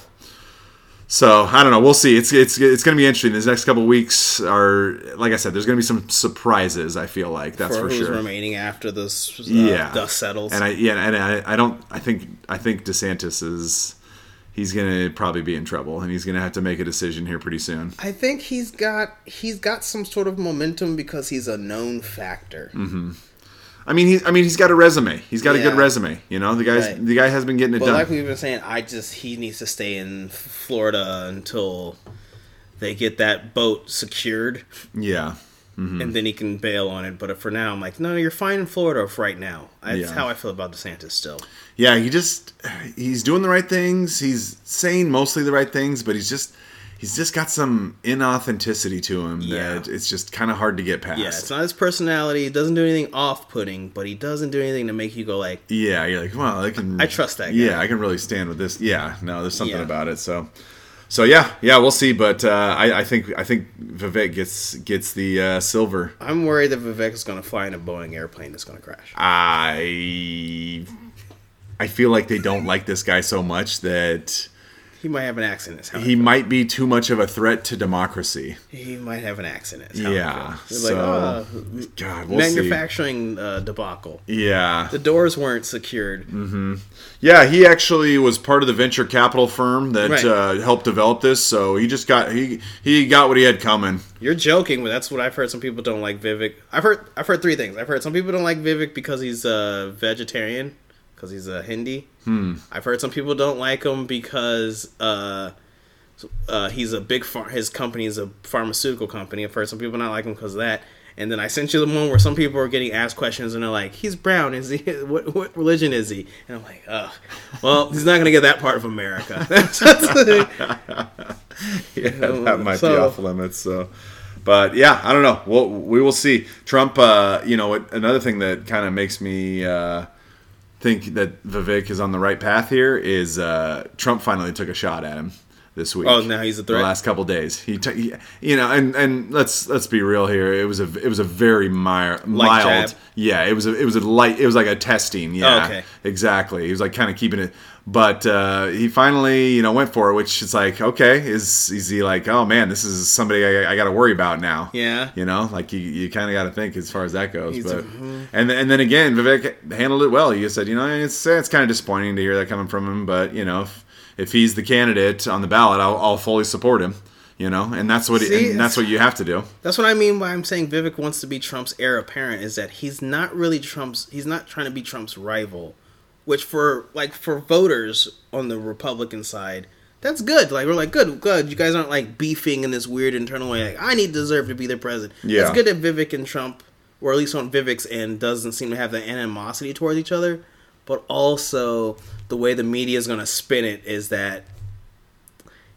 so I don't know. We'll see. It's it's it's gonna be interesting. These next couple weeks are like I said. There's gonna be some surprises. I feel like that's for, for, sure. remaining after this uh, yeah, dust settles. And I yeah, and I, I don't. I think I think DeSantis is. He's gonna probably be in trouble, and he's gonna have to make a decision here pretty soon. I think he's got he's got some sort of momentum because he's a known factor. Mm-hmm. I mean, he, I mean, he's got a resume. He's got a good resume. You know, the guy's Right. the guy has been getting it But done. like we've been saying, I just he needs to stay in Florida until they get that boat secured, yeah, Mm-hmm. and then he can bail on it. But for now, I'm like, no, you're fine in Florida for right now. That's Yeah. how I feel about DeSantis still. yeah. He just he's doing the right things. He's saying mostly the right things, but he's just he's just got some inauthenticity to him Yeah. that it's just kind of hard to get past. Yeah, it's not his personality. Doesn't do anything off-putting, but he doesn't do anything to make you go like, Yeah, you're like, well, I can. I trust that guy. Yeah, I can really stand with this. Yeah, no, there's something Yeah. about it. So, so yeah, yeah, we'll see. But uh, I, I think I think Vivek gets gets the uh, silver. I'm worried that Vivek is going to fly in a Boeing airplane that's going to crash. I I feel like they don't like this guy so much that He might have an accident. Is how I he might be too much of a threat to democracy. He might have an accident. is how I Yeah. So- like, oh, God, we'll see. manufacturing uh, debacle. Yeah, The doors weren't secured. Mm-hmm. yeah. He actually was part of the venture capital firm that Right. uh, helped develop this. So he just got he he got what he had coming. You're joking, but that's what I've heard. Some people don't like Vivek. I've heard I've heard three things. I've heard some people don't like Vivek because he's a vegetarian, because he's a Hindi. Hmm. I've heard some people don't like him because uh, uh, he's a big far- his company is a pharmaceutical company. I've heard some people not like him because of that. And then I sent you the one where some people are getting asked questions and they're like, "He's brown. Is he? What, what religion is he?" And I'm like, "Ugh, well, he's not gonna get that part of America." yeah, that might be off limits. So, but yeah, I don't know. We'll, we will see. Trump. Uh, you know, another thing that kind of makes me uh, think that Vivek is on the right path here is uh, Trump finally took a shot at him this week. Oh, now he's a threat. The last couple days, he, t- he you know, and and let's let's be real here. It was a it was a very mi- mild, jab? yeah. It was a it was a light. It was like a testing. Yeah, Oh, okay. exactly. He was like kind of keeping it, but uh, he finally you know went for it, which is like okay, is is he like oh man, this is somebody I, I got to worry about now? Yeah. you know, like you, you kind of got to think as far as that goes. He's- but mhm. and then, and then again, Vivek handled it well. He said, you know, it's it's kind of disappointing to hear that coming from him, but you know, if, if he's the candidate on the ballot, I'll, I'll fully support him. You know, and that's what See, and that's what you have to do. That's what I mean by I'm saying Vivek wants to be Trump's heir apparent is that he's not really Trump's he's not trying to be Trump's rival, which for like for voters on the Republican side, that's good. Like we're like good, good. You guys aren't like beefing in this weird internal way. Like I need to deserve to be the president. Yeah. It's good that Vivek and Trump, or at least on Vivek's end, doesn't seem to have the animosity towards each other. But also the way the media is going to spin it is that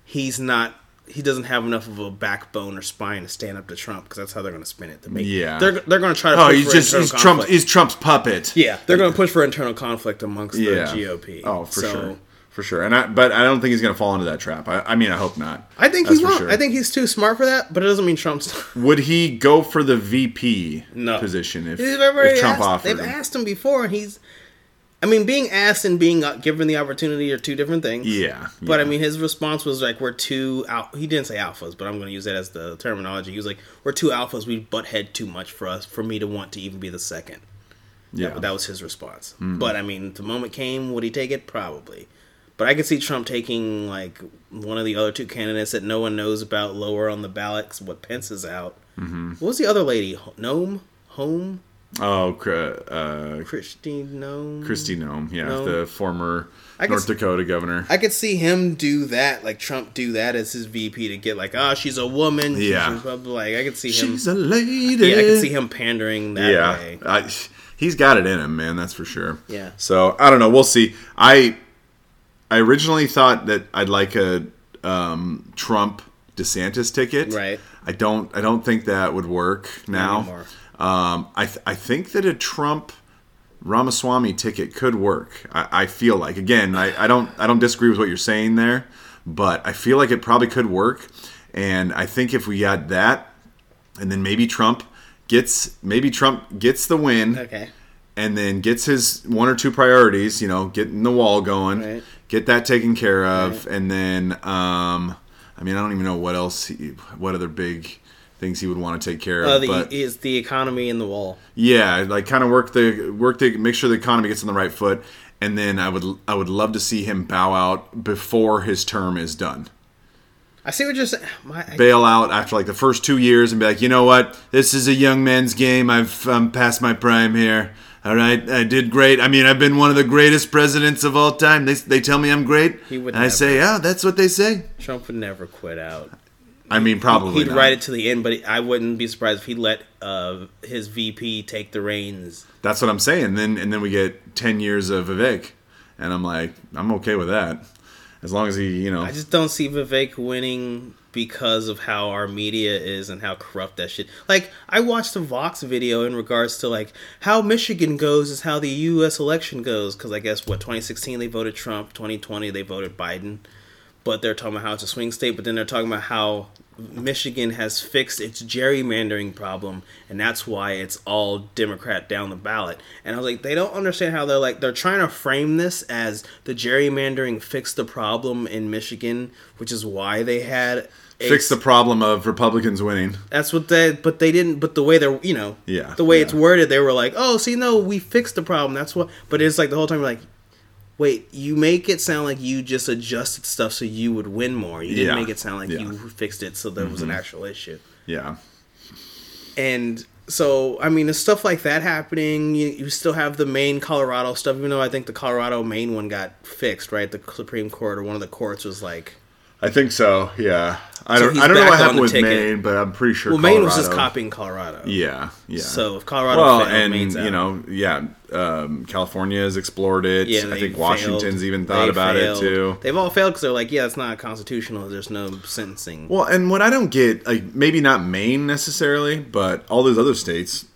he's not he doesn't have enough of a backbone or spine to stand up to Trump because that's how they're going to spin it. To make, Yeah. they're they're going to try to. Oh, push he's for just he's Trump. He's Trump's puppet. yeah, they're going to push for internal conflict amongst Yeah. the GOP. Oh, for So, sure, for sure. And I, but I don't think he's gonna fall into that trap. I, I mean, I hope not. I think That's he won't. sure. I think he's too smart for that, but it doesn't mean Trump's. Would he go for the VP No. position if, if Trump asked, offered? They've him? asked him before, and he's. I mean, being asked and being uh, given the opportunity are two different things. Yeah, But I mean, his response was like, "We're two al-. He didn't say alphas, but I'm going to use that as the terminology. He was like, "We're two alphas. We butt head too much for us for me to want to even be the second. yeah, That, that was his response. Mm-hmm. But I mean, the moment came, would he take it? Probably. But I could see Trump taking like one of the other two candidates that no one knows about lower on the ballot. 'cause what Pence is out. Mm-hmm. What was the other lady? Noem, Home, Oh, uh, Christine Noem. Kristi Noem, yeah, Noem. the former I North guess- Dakota governor. I could see him do that, like Trump do that as his VP to get like, oh, she's a woman. she's Yeah. like I could see him. She's a lady. yeah, I could see him pandering that yeah, way. I, he's got it in him, man. That's for sure. Yeah. So I don't know. We'll see. I I originally thought that I'd like a um, Trump DeSantis ticket. Right. I don't. I don't think that would work now. anymore. Um, I th- I think that a Trump Ramaswamy ticket could work. I, I feel like again. I, I don't. I don't disagree with what you're saying there, but I feel like it probably could work. And I think if we got that, and then maybe Trump gets maybe Trump gets the win Okay. and then gets his one or two priorities, you know, getting the wall going, Right. get that taken care of, and then um I mean, I don't even know what else he, what other big things he would want to take care of, Uh, the, but is the economy in the wall. yeah, like kind of work the work the make sure the economy gets on the right foot, and then I would I would love to see him bow out before his term is done. I see what you're saying. My, bail out after like the first two years and be like, you know what, this is a young man's game. I've um, passed my prime here. All right, I did great. I mean, I've been one of the greatest presidents of all time. They, they tell me I'm great. He would and I say, never. yeah, that's what they say. Trump would never quit out. I mean, probably He'd not. write it to the end, but I wouldn't be surprised if he let uh, his VP take the reins. That's what I'm saying. Then and then we get ten years of Vivek, and I'm like, I'm okay with that, as long as he, you know, I just don't see Vivek winning because of how our media is and how corrupt that shit. Like I watched a Vox video in regards to like how Michigan goes is how the U.S. election goes because I guess what 2016 they voted Trump, 2020 they voted Biden, but they're talking about how it's a swing state. But then they're talking about how Michigan has fixed its gerrymandering problem, and that's why it's all Democrat down the ballot. And I was like, they don't understand how they're like they're trying to frame this as the gerrymandering fixed the problem in Michigan, which is why they had a- fix the problem of Republicans winning. That's what they, but they didn't. But the way they're, you know, Yeah, the way yeah. it's worded, they were like, "Oh, see, no, we fixed the problem." That's what. But it's like the whole time, you're like, wait, you make it sound like you just adjusted stuff so you would win more. You didn't Yeah, make it sound like yeah. Mm-hmm. you fixed it so there was an actual issue. Yeah, And so, I mean, there's stuff like that happening. You, you still have the main Colorado stuff, even though I think the Colorado main one got fixed, right? The Supreme Court or one of the courts was like, I think so. Yeah, I don't. I don't know what happened with ticket. Maine, but I'm pretty sure. well, Maine was just copying Colorado. Yeah, yeah. So if Colorado well, failed, and Maine's you out. know, yeah, um, California has explored it. Yeah, I think failed. Washington's even thought They about failed. it too. They've all failed because they're like, yeah, it's not constitutional. There's no sentencing. Well, and what I don't get, like maybe not Maine necessarily, but all those other states,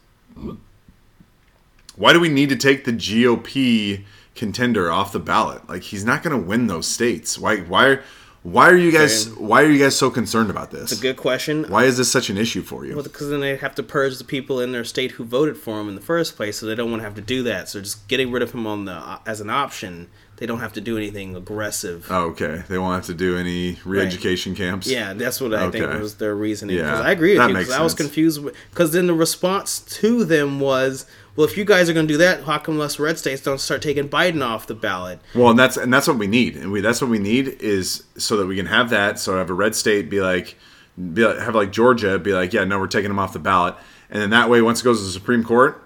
why do we need to take the GOP contender off the ballot? Like he's not going to win those states. Why? Why? Why are you guys? Why are you guys so concerned about this? It's a good question. Why is this such an issue for you? Well, because then they have to purge the people in their state who voted for him in the first place, so they don't want to have to do that. So just getting rid of him on the uh, as an option, they don't have to do anything aggressive. Oh, okay, they won't have to do any re-education camps. Yeah, that's what I think was their reasoning. Yeah, Because I agree with that you. makes Because I was confused. Because then the response to them was, "Well, if you guys are going to do that, how come less red states don't start taking Biden off the ballot?" Well, and that's and that's what we need, and we that's what we need is so that we can have that. So have a red state be like, be like, have like Georgia be like, yeah, no, we're taking them off the ballot, and then that way, once it goes to the Supreme Court,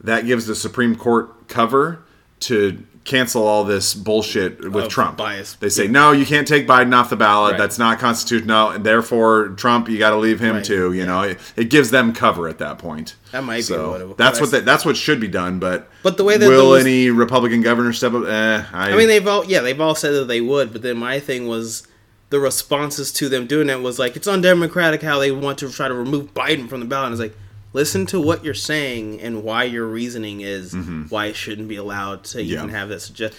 that gives the Supreme Court cover to cancel all this bullshit with Trump. bias. They say no, you can't take Biden off the ballot. Right. That's not constitutional, and therefore Trump, you got to leave him Right. too. You know, it, it gives them cover at that point. That might be so what it- that's what what that, that's what should be done. But But the way that will those- any Republican governor step up? Eh, I, I mean, they've all yeah, they've all said that they would, but then my thing was the responses to them doing it was like it's undemocratic how they want to try to remove Biden from the ballot. And it's like listen to what you're saying and why your reasoning is why it shouldn't be allowed to even Mm-hmm. Have that suggest.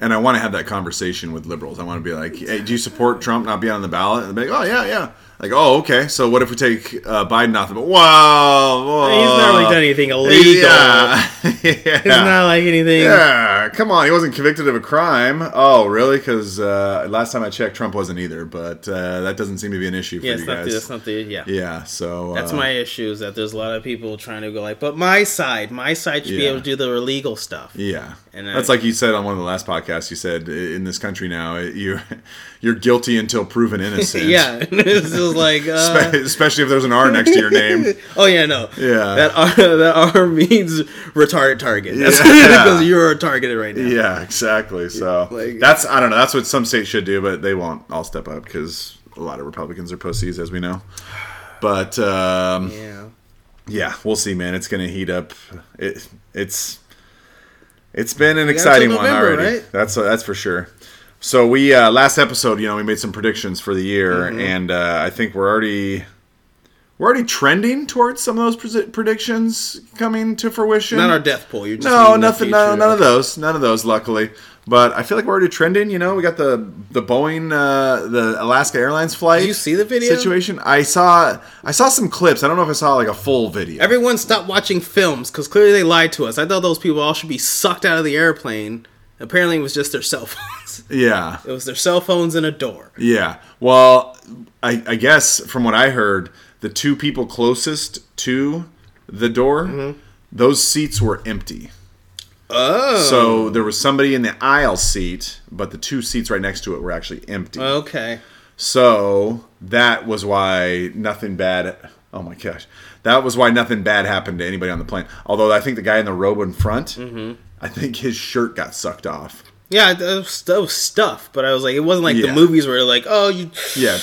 and I want to have that conversation with liberals. I want to be like, hey, do you support Trump not being on the ballot? And they'll be like, oh yeah, yeah. Like, oh okay. So what if we take uh, Biden off the ballot? Wow, whoa. He's not really done anything illegal. Yeah, yeah. It's not like anything. Yeah, come on. He wasn't convicted of a crime. Oh, really? Because uh, last time I checked, Trump wasn't either. But uh, that doesn't seem to be an issue for Yeah, you not. guys. The, that's not the. Yeah. yeah. So That's uh, my issue is that there's a lot of people trying to go like, but my side, my side should be able to do the illegal stuff. Yeah, And that's I- like you said on one of the last podcasts. You said in this country now, you're you're guilty until proven innocent. yeah, it's just like, uh, Spe- especially if there's an R next to your name. oh yeah, no, Yeah. that R, that R means retarded target. That's Yeah. because you're targeted right now. Yeah, exactly. So Like- that's I don't know. That's what some states should do, but they won't all step up because a lot of Republicans are pussies, as we know. But um, Yeah. yeah, we'll see, man. It's gonna heat up. It it's it's been an exciting till one already. right? That's that's for sure. So we uh, last episode, you know, we made some predictions for the year, Mm-hmm. and uh, I think we're already we're already trending towards some of those predi- predictions coming to fruition. Not our death pool. You're just No, nothing. No, none of those. None of those. Luckily, but I feel like we're already trending. You know, we got the the Boeing, uh, the Alaska Airlines flight. Did you see the video? situation? I saw. I saw some clips. I don't know if I saw like a full video. Everyone stopped watching films because clearly they lied to us. I thought those people all should be sucked out of the airplane. Apparently, it was just their cell phones. yeah, It was their cell phones and a door. yeah. Well, I, I guess from what I heard, the two people closest to the door, Mm-hmm. those seats were empty. Oh. So there was somebody in the aisle seat, but the two seats right next to it were actually empty. Okay. So that was why nothing bad. Oh my gosh, that was why nothing bad happened to anybody on the plane. Although I think the guy in the robe in front, Mm-hmm. I think his shirt got sucked off. Yeah, that was, that was stuff, but I was like, it wasn't like Yeah. the movies where like, oh, you Yeah,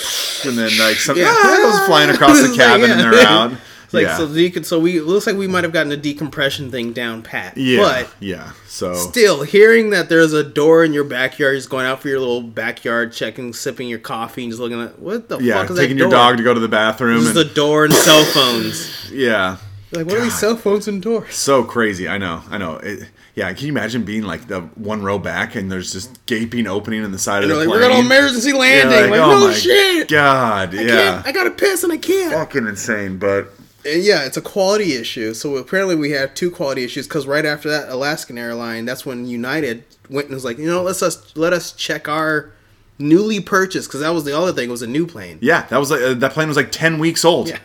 and then like something Yeah. ah, was flying across the It's like, cabin and yeah. they're out. Like yeah, so you could so we it looks like we might have gotten a decompression thing down pat. yeah, But yeah. So still, hearing that there's a door in your backyard, just going out for your little backyard, checking, sipping your coffee, and just looking at what the yeah, fuck is taking your dog to go to the bathroom This is and the door and cell phones. yeah, Like, what are these cell phones and doors? so crazy. I know, I know. It, yeah, can you imagine being like the one row back and there's just gaping opening in the side And of the like, plane? we're on emergency landing. Like, oh no my shit. God, I yeah. can't. I gotta piss and I can't. fucking insane, but And yeah, it's a quality issue. So apparently we have two quality issues because right after that, Alaskan airline, that's when United went and was like, you know, let's us let us check our newly purchased because that was the other thing. It was a new plane. yeah, that was like uh, that plane was like ten weeks old. Yeah.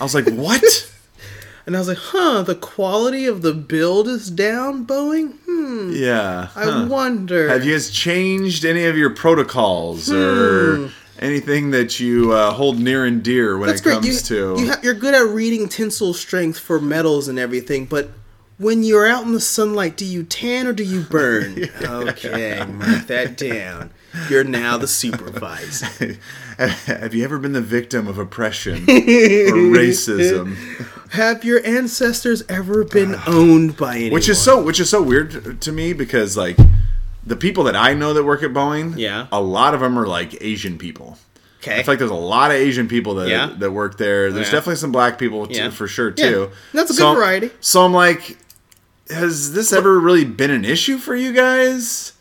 I was like, what? And I was like, huh, the quality of the build is down, Boeing. Hmm. yeah. I huh. wonder. Have you guys changed any of your protocols or anything that you uh, hold near and dear when. That's it great. comes You, to? you ha- you're good at reading tensile strength for metals and everything, but when you're out in the sunlight, do you tan or do you burn? Okay, mark that down. You're now the supervisor. Have you ever been the victim of oppression or racism? Have your ancestors ever been owned by anyone? Which is so which is so weird to me because like the people that I know that work at Boeing, Yeah. a lot of them are like Asian people. okay. I feel like there's a lot of Asian people that Yeah. that work there. There's Yeah. definitely some black people too, Yeah. for sure Yeah. too. That's a good So- variety. So I'm like, has this ever really been an issue for you guys?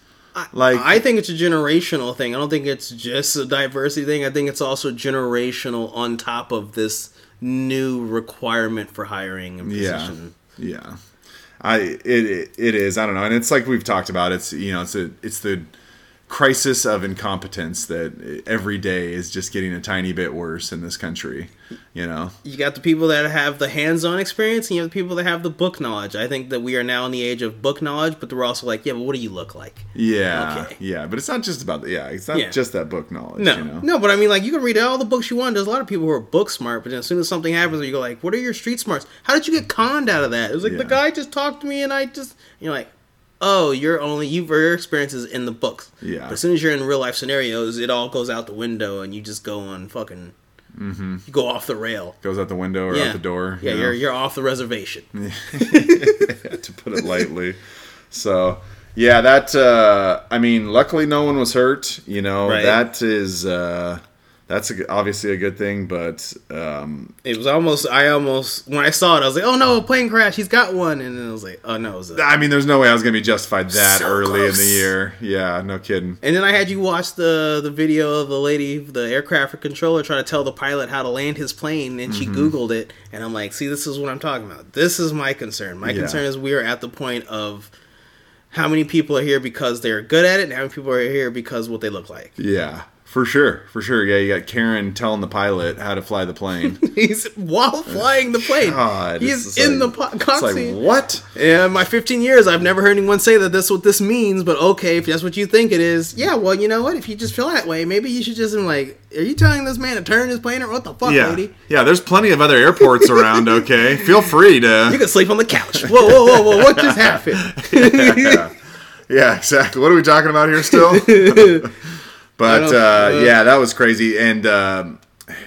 Like, I think it's a generational thing. I don't think it's just a diversity thing. I think it's also generational on top of this new requirement for hiring and yeah, position. yeah. I it, it it is. I don't know, and it's like we've talked about. It's you know, it's a it's the crisis of incompetence that every day is just getting a tiny bit worse in this country. You know, You got the people that have the hands-on experience, and you have the people that have the book knowledge. I think that we are now in the age of book knowledge, but we're also like, yeah, but what do you look like? yeah, Okay. yeah. But it's not just about the yeah. It's not Yeah. just that book knowledge. No, you know? no, but I mean, like, you can read all the books you want. There's a lot of people who are book smart, but as soon as something happens, you go like, "What are your street smarts? How did you get conned out of that?" It was like the guy just talked to me, and I just, you're like, "Oh, you're only you've your experiences in the books." Yeah. But as soon as you're in real life scenarios, it all goes out the window, and you just go on fucking, you go off the rail. Goes out the window or yeah, out the door. Yeah, you know? you're you're off the reservation. to put it lightly. So yeah, that uh, I mean, luckily no one was hurt. You know, Right. that is uh, that's a, g- obviously a good thing. But um, It was almost, I almost when I saw it, I was like, "Oh no, a plane crash! He's got one!" And then I was like, "Oh no, it was a I mean, there's no way I was gonna be justified that So early in the year. Yeah, no kidding. And then I had you watch the the video of the lady, the aircraft controller, trying to tell the pilot how to land his plane, and she Mm-hmm. Googled it. And I'm like, see, this is what I'm talking about. This is my concern. My Yeah. concern is we are at the point of how many people are here because they're good at it, and how many people are here because what they look like. Yeah, for sure, for sure. Yeah, you got Karen telling the pilot how to fly the plane. He's while oh, flying the plane. God, He's in like- the po- cockpit. like what? Yeah, in my 15 years, I've never heard anyone say that that's what this means. But okay, if that's what you think it is, yeah. Well, you know what? If you just feel that way, maybe you should just be like, "Are you telling this man to turn his plane or what the fuck, Yeah, lady? yeah. There's plenty of other airports around. Okay, feel free to. You can sleep on the couch." Whoa, whoa, whoa, whoa! What just happened? yeah. yeah, exactly. What are we talking about here still? But uh, yeah, that was crazy, and um,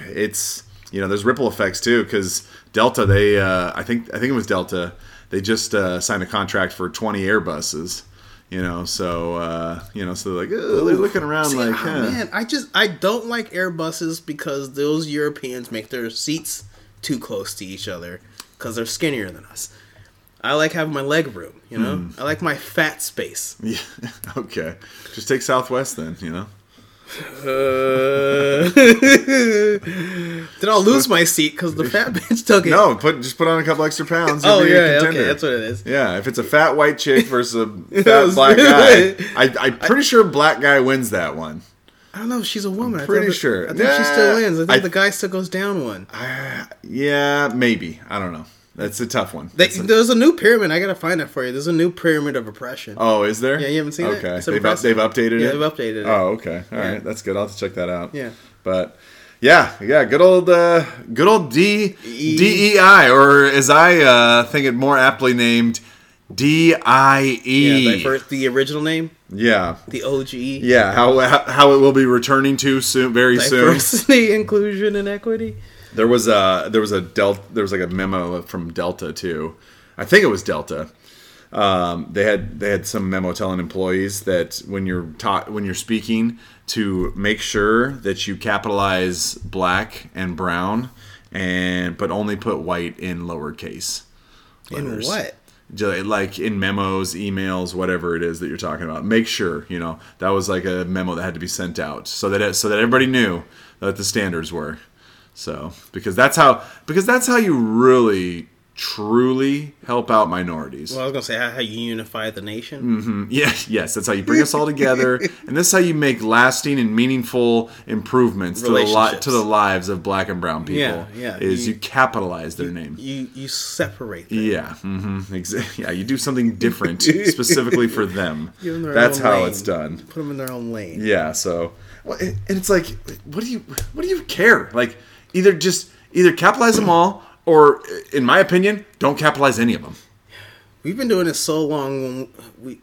it's you know there's ripple effects too because Delta they uh, I think I think it was Delta they just uh, signed a contract for 20 Airbuses. You know, so uh, you know, so they're like they're looking around See, like, ah, huh. man, I just I don't like Airbuses because those Europeans make their seats too close to each other because they're skinnier than us. I like having my leg room, you know. Hmm. I like my fat space. Yeah, okay. Just take Southwest then. You know. Uh, then I'll lose my seat because the fat bitch took it. No, put just put on a couple extra pounds. Oh you'll be a yeah, contender. okay, that's what it is. Yeah, if it's a fat white chick versus a fat black guy, I, I'm pretty sure black guy wins that one. I don't know. if She's a woman. I'm pretty that- sure. I think she still wins. I think I- the guy still goes down one. Yeah, maybe. I don't know. That's a tough one. They, a- there's a new pyramid. I gotta find that for you. There's a new pyramid of oppression. oh, is there? Yeah, you haven't seen it? okay. They've, up, they've updated Yeah, it. they've updated it. Oh, okay. All right, Yeah. that's good. I'll have to check that out. Yeah. But yeah, yeah, good old, uh, good old D E- DEI, or as I uh, think it more aptly named DIE. Yeah, first, the original name, yeah. the OG. Yeah, how how how it will be returning to soon, very soon. Diversity, inclusion, and equity. There was a there was a Delta there was like a memo from Delta too. I think it was Delta. Um, they had they had some memo telling employees that when you're taught when you're speaking to make sure that you capitalize black and brown and but only put white in lowercase. In letters. what? Like in memos, emails, whatever it is that you're talking about. Make sure you know that was like a memo that had to be sent out so that it, so that everybody knew that the standards were. So because that's how because that's how you really truly help out minorities. Well, I was gonna say how, how you unify the nation. Yeah, yes, that's how you bring us all together, and this is how you make lasting and meaningful improvements to the li- to the lives of black and brown people. Yeah, yeah, Is you- you, capitalize their name. You you separate. Them. Yeah, mm-hmm, exa- yeah. You do something different specifically for them. Them That's how lane. it's done. Put them in their own lane. Yeah. So, and and it's like, what do you, what do you care? Like, either just either capitalize them all, or, in my opinion, don't capitalize any of them. We've been doing this so long. We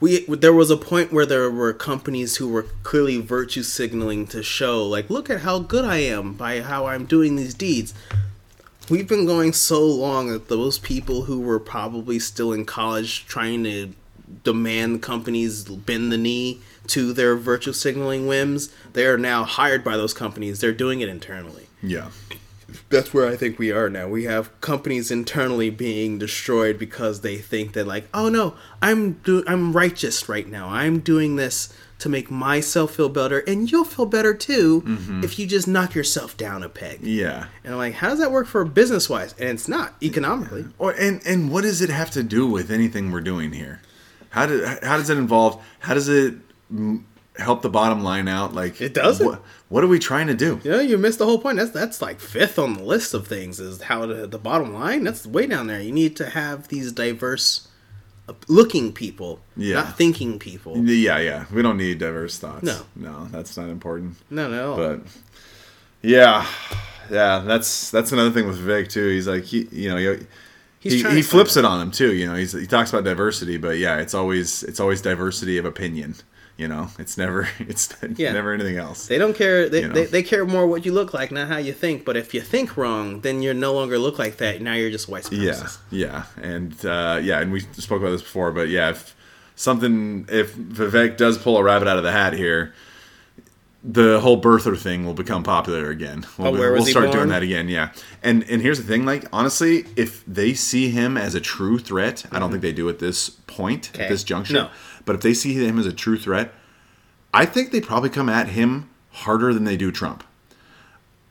we there was a point where there were companies who were clearly virtue signaling to show, like, look at how good I am by how I'm doing these deeds. We've been going so long that those people who were probably still in college trying to demand companies bend the knee to their virtue signaling whims, they are now hired by those companies. They're doing it internally. Yeah. that's where I think we are now. We have companies internally being destroyed because they think that like, oh no, I'm do I'm righteous right now. I'm doing this to make myself feel better, and you'll feel better too mm-hmm. if you just knock yourself down a peg. Yeah. And I'm like, how does that work for business wise? And it's not economically. Or and and what does it have to do with anything we're doing here? How do how does it involve? How does it help the bottom line out? Like It doesn't. What, what are we trying to do? You know, you missed the whole point. That's that's like fifth on the list of things. Is how the, the bottom line. That's way down there. You need to have these diverse uh, looking people, Yeah. not thinking people. Yeah, yeah. We don't need diverse thoughts. No. no, that's not important. No, no. But yeah, yeah. That's that's another thing with Vic too. He's like he, you know, he, He's he, he flips it on him too. You know, he's, he talks about diversity, but yeah, it's always it's always diversity of opinion. You know, it's never it's Yeah. never anything else. They don't care. They, You know. they, they care more what you look like, not how you think. But if you think wrong, then you're no longer look like that. Now you're just white supremacist. yeah, yeah and uh, yeah, and we spoke about this before, but yeah, if something if Vivek does pull a rabbit out of the hat here, the whole birther thing will become popular again. We'll, Oh, where was we'll he start born? doing that again. Yeah, and and here's the thing, like honestly, if they see him as a true threat, I don't think they do at this point, Mm-hmm. Okay. at this juncture. No. But if they see him as a true threat, I think they probably come at him harder than they do Trump.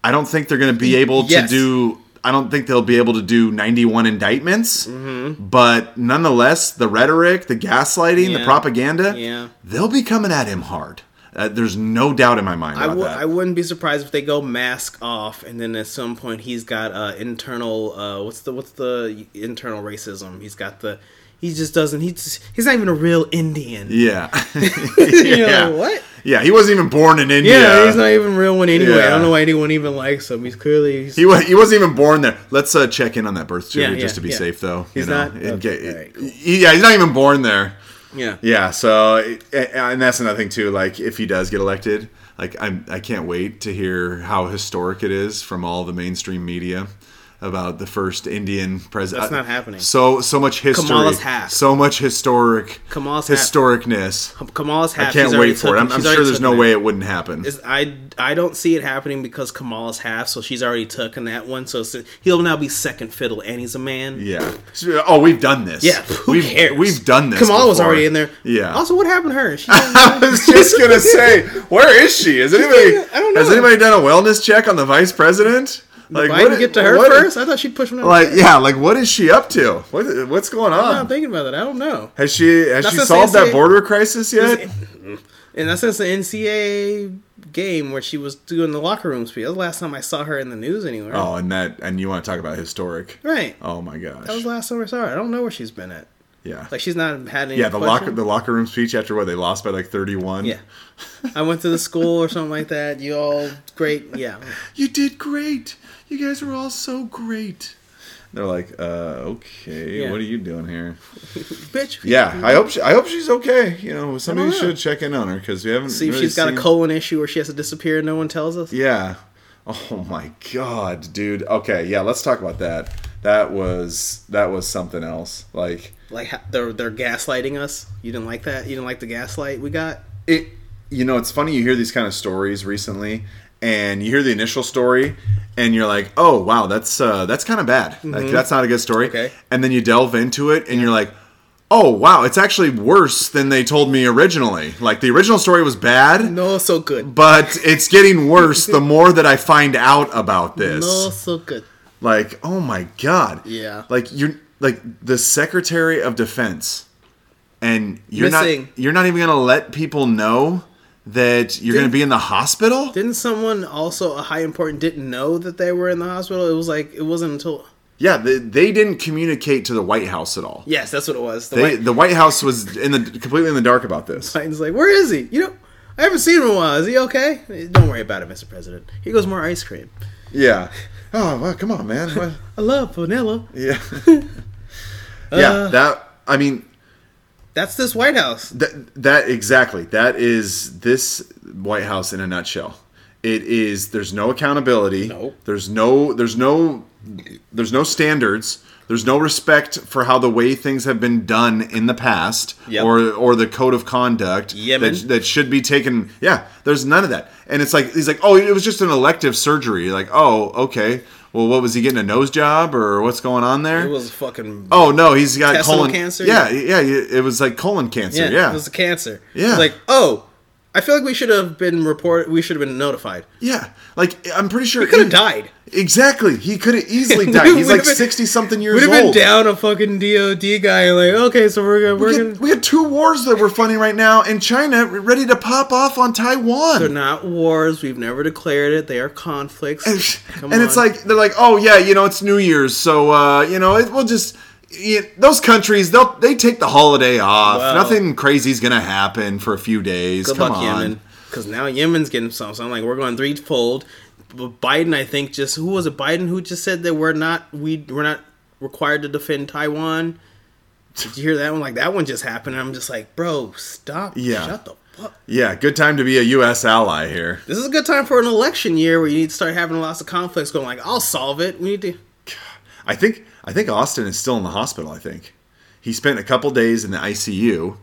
I don't think they're going to be able to do. I don't think they'll be able to do 91 indictments, Mm-hmm. but nonetheless, the rhetoric, the gaslighting, the propaganda, Yeah. they'll be coming at him hard. Uh, there's no doubt in my mind I w- that. I wouldn't be surprised if they go mask off, and then at some point he's got uh, internal. Uh, what's the what's the internal racism? He's got the. He just doesn't. He's he's not even a real Indian. yeah. You're like, what? Yeah, he wasn't even born in India. Yeah, he's not even real one anyway. I don't know why anyone even likes him. He's clearly he's, He, wa- he wasn't even born there. Let's uh, check in on that birth Yeah, certificate just yeah, to be yeah. safe, though. He's you know? not? Okay, alright, cool. yeah, he's not even born there. yeah. Yeah, so and that's another thing too. Like, if he does get elected, like I'm, I can't wait to hear how historic it is from all the mainstream media about the first Indian president. That's uh, not happening. So so much history. Kamala's half. So much historic. Kamala's half. historicness. Kamala's half. I can't wait for it. I'm, I'm sure there's no way it wouldn't happen. Is- I I don't see it happening because Kamala's half, so she's already taken that one. So he'll now be second fiddle, and he's a man. yeah. Oh, we've done this. Yeah, who we've, cares? We've done this. Kamala was already in there. Yeah. Also, what happened to her? I was just gonna say, where is she? Has anybody? I don't know. Has anybody done a wellness check on the vice president? Like, Biden get to her what- first? I thought she'd push him. Like, yeah, like what is she up to? What what's going on? I'm not thinking about that. I don't know. Has she has That's she solved same- that border crisis yet? And that's since the NCAA game where she was doing the locker room speech. That was the last time I saw her in the news anywhere. Oh, and that and you want to talk about historic? Right. Oh my gosh. That was the last time I saw her. I don't know where she's been at. yeah. Like she's not had any. yeah, the locker the locker room speech after what they lost by like thirty one. Yeah. I went to the school or something like that. You all great. Yeah. You did great. You guys were all so great. They're like, uh, okay, Yeah. what are you doing here? Bitch. Yeah, I hope she, I hope she's okay. You know, somebody know. should check in on her because we haven't See if really she's got seen- a colon issue or she has to disappear and no one tells us. Yeah. Oh my god, dude. Okay, yeah, let's talk about that. That was that was something else. Like Like they're they're gaslighting us. You didn't like that? You didn't like the gaslight we got? it you know, it's funny you hear these kind of stories recently and you hear the initial story and you're like, "Oh, wow, that's uh that's kind of bad. Like that's not a good story." Mm-hmm. Okay. And then you delve into it and you're like, "Oh, wow, it's actually worse than they told me originally." Like the original story was bad. No, so good. But it's getting worse the more that I find out about this. No, so good. Like, oh my god. Yeah. Like you're like the Secretary of Defense, and you're Missing. not you're not even gonna let people know that you're gonna be in the hospital. Didn't someone also a high important didn't know that they were in the hospital? It was like it wasn't until Yeah, they, they didn't communicate to the White House at all. yes, that's what it was. The They, White the White House was in the completely in the dark about this. Biden's like, where is he? You know, I haven't seen him in a while. Is he okay? Don't worry about it, Mr. President. Here goes more ice cream. Yeah. Oh, well, come on, man. I love vanilla. Yeah. yeah. Uh. That. I mean, That's this White House. That that exactly. That is this White House in a nutshell. It is there's no accountability. No. There's no there's no there's no standards. There's no respect for how the way things have been done in the past Yep. or or the code of conduct Yemen. that that should be taken. Yeah, there's none of that. And it's like he's like, "Oh, it was just an elective surgery." You're like, "Oh, okay. Well, what was he getting a nose job or what's going on there? It was fucking. oh no, he's got colon cancer? Yeah, yeah, it was like colon cancer. yeah, Yeah, it was a cancer. Yeah. Like, oh, I feel like we should have been report. We should have been notified. yeah. Like I'm pretty sure he could have died. Exactly, he could have easily died. He's like sixty something years old. We'd have been down a fucking DOD guy. Like, okay, so we're gonna we're We gonna. had, we had two wars that we're right now, and China ready to pop off on Taiwan. They're not wars. We've never declared it. They are conflicts. Come and it's like they're like, oh yeah, you know, it's New Year's, so uh, you know, it, we'll just yeah, those countries they'll they take the holiday off. Well- Nothing crazy's gonna happen for a few days. Good Come luck, on. Yemen. Because now Yemen's getting some. So I'm like, we're going threefold. But Biden, I think, just who was it? Biden who just said that we're not we we're not required to defend Taiwan. Did you hear that one? Like that one just happened. And I'm just like, bro, stop. Yeah. Shut the fuck. Yeah, good time to be a U.S. ally here. This is a good time for an election year where you need to start having lots of conflicts. Going like, I'll solve it. We need to. I think I think Austin is still in the hospital. I think he spent a couple days in the ICU,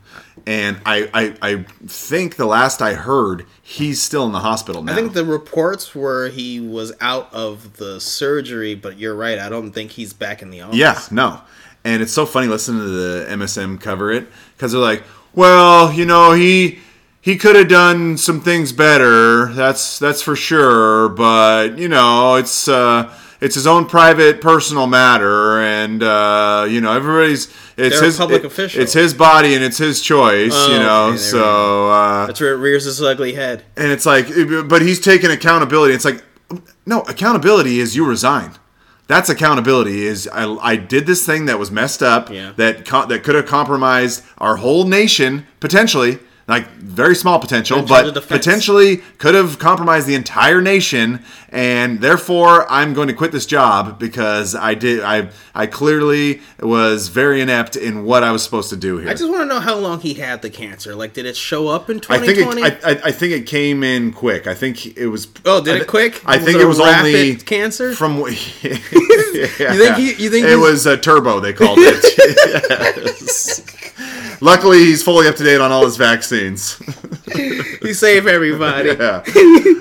and I, I I think the last I heard, he's still in the hospital now. I think the reports were he was out of the surgery, but you're right. I don't think he's back in the office. Yeah, no. And it's so funny listening to the MSM cover it because they're like, well, you know, he he could have done some things better. That's that's for sure. But you know, it's uh, it's his own private, personal matter, and uh, you know, everybody's it's They're his public it- official. It's his body and it's his choice. Oh, you know, okay, so uh, That's where it rears its ugly head. and it's like, but he's taking accountability. It's like, no, accountability is you resign. That's accountability. Is I, I did this thing that was messed up. Yeah. That co- that could have compromised our whole nation potentially. Like very small potential, but potentially could have compromised the entire nation, and therefore I'm going to quit this job because I did I I clearly was very inept in what I was supposed to do here. I just want to know how long he had the cancer. Like, did it show up in I think 2020? it, I, I I think it came in quick. I think it was. Oh, did I it quick? I think it it was rapid only cancer? from. you think he- you think it was a turbo? They called it. yes. Luckily, he's fully up to date on all his vaccines. he saved everybody. yeah.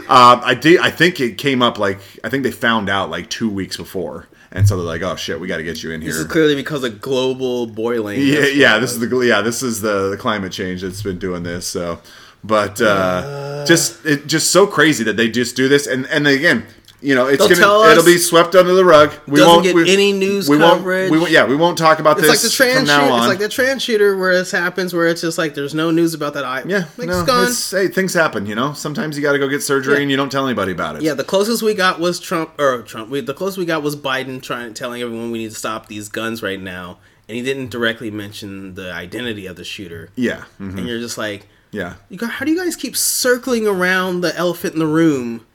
Um, I did. I think it came up like I think they found out like two weeks before, and so they're like, "Oh shit, we got to get you in here." This is clearly because of global boiling. Yeah, yeah. This is the yeah. This is the, the climate change that's been doing this. So, but uh, just it just so crazy that they just do this, and and again, you know, it's They'll gonna it'll be swept under the rug. We won't get we, any news we coverage. Won't, we won't, yeah, we won't talk about It's this like the trans from now on. It's like the trans shooter where this happens where it's just like there's no news about that. I yeah, like, no, it's hey, things happen. You know, sometimes you got to go get surgery, Yeah. and you don't tell anybody about it. Yeah, the closest we got was Trump or Trump. We, the closest we got was Biden trying telling everyone we need to stop these guns right now, and he didn't directly mention the identity of the shooter. yeah, mhm, And you're just like, yeah. you got, how do you guys keep circling around the elephant in the room,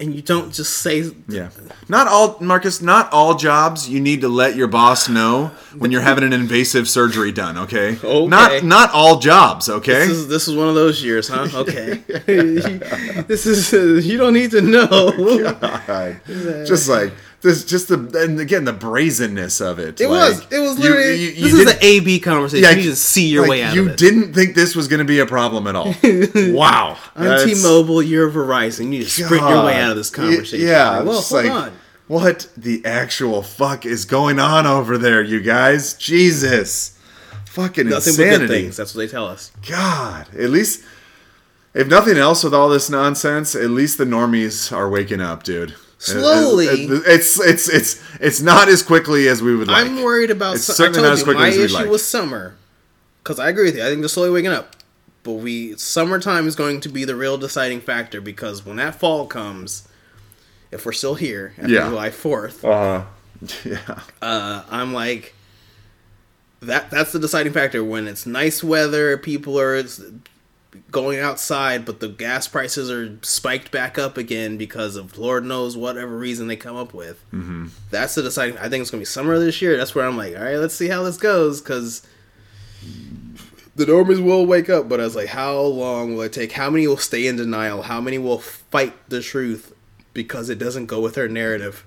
and you don't just say, Yeah. Not all Marcus, not all jobs you need to let your boss know when you're having an invasive surgery done, okay? Okay. Not not all jobs, okay? This is this is one of those years, huh? Okay. this is uh, you don't need to know. God. Just like this just the and again the brazenness of it. It like, was. It was literally. you- you this is an A B conversation. Yeah, you just see your like, way out You of it. didn't think this was going to be a problem at all. wow. I'm T-Mobile. You're Verizon. You just to sprint your way out of this conversation. Yeah. Like, well, hold like, on. What the actual fuck is going on over there, you guys? Jesus. Fucking Nothing insanity. things. That's what they tell us. God, at least, if nothing else, with all this nonsense, at least the normies are waking up, dude. Slowly. It- it- it's it's it's it's not as quickly as we would like. I'm worried about. It's It's certainly not as quickly my as issue like. was summer, because I agree with you. I think they're slowly waking up, but we summertime is going to be the real deciding factor because when that fall comes, if we're still here after Yeah. July Fourth, Uh, yeah. uh, I'm like that. That's the deciding factor. When it's nice weather, people are going outside, but the gas prices are spiked back up again because of Lord knows whatever reason they come up with. Mm-hmm. That's the deciding. I think it's gonna be summer this year. That's where I'm like, all right, let's see how this goes because. The normies will wake up, but I was like, how long will it take? How many will stay in denial? How many will fight the truth because it doesn't go with their narrative?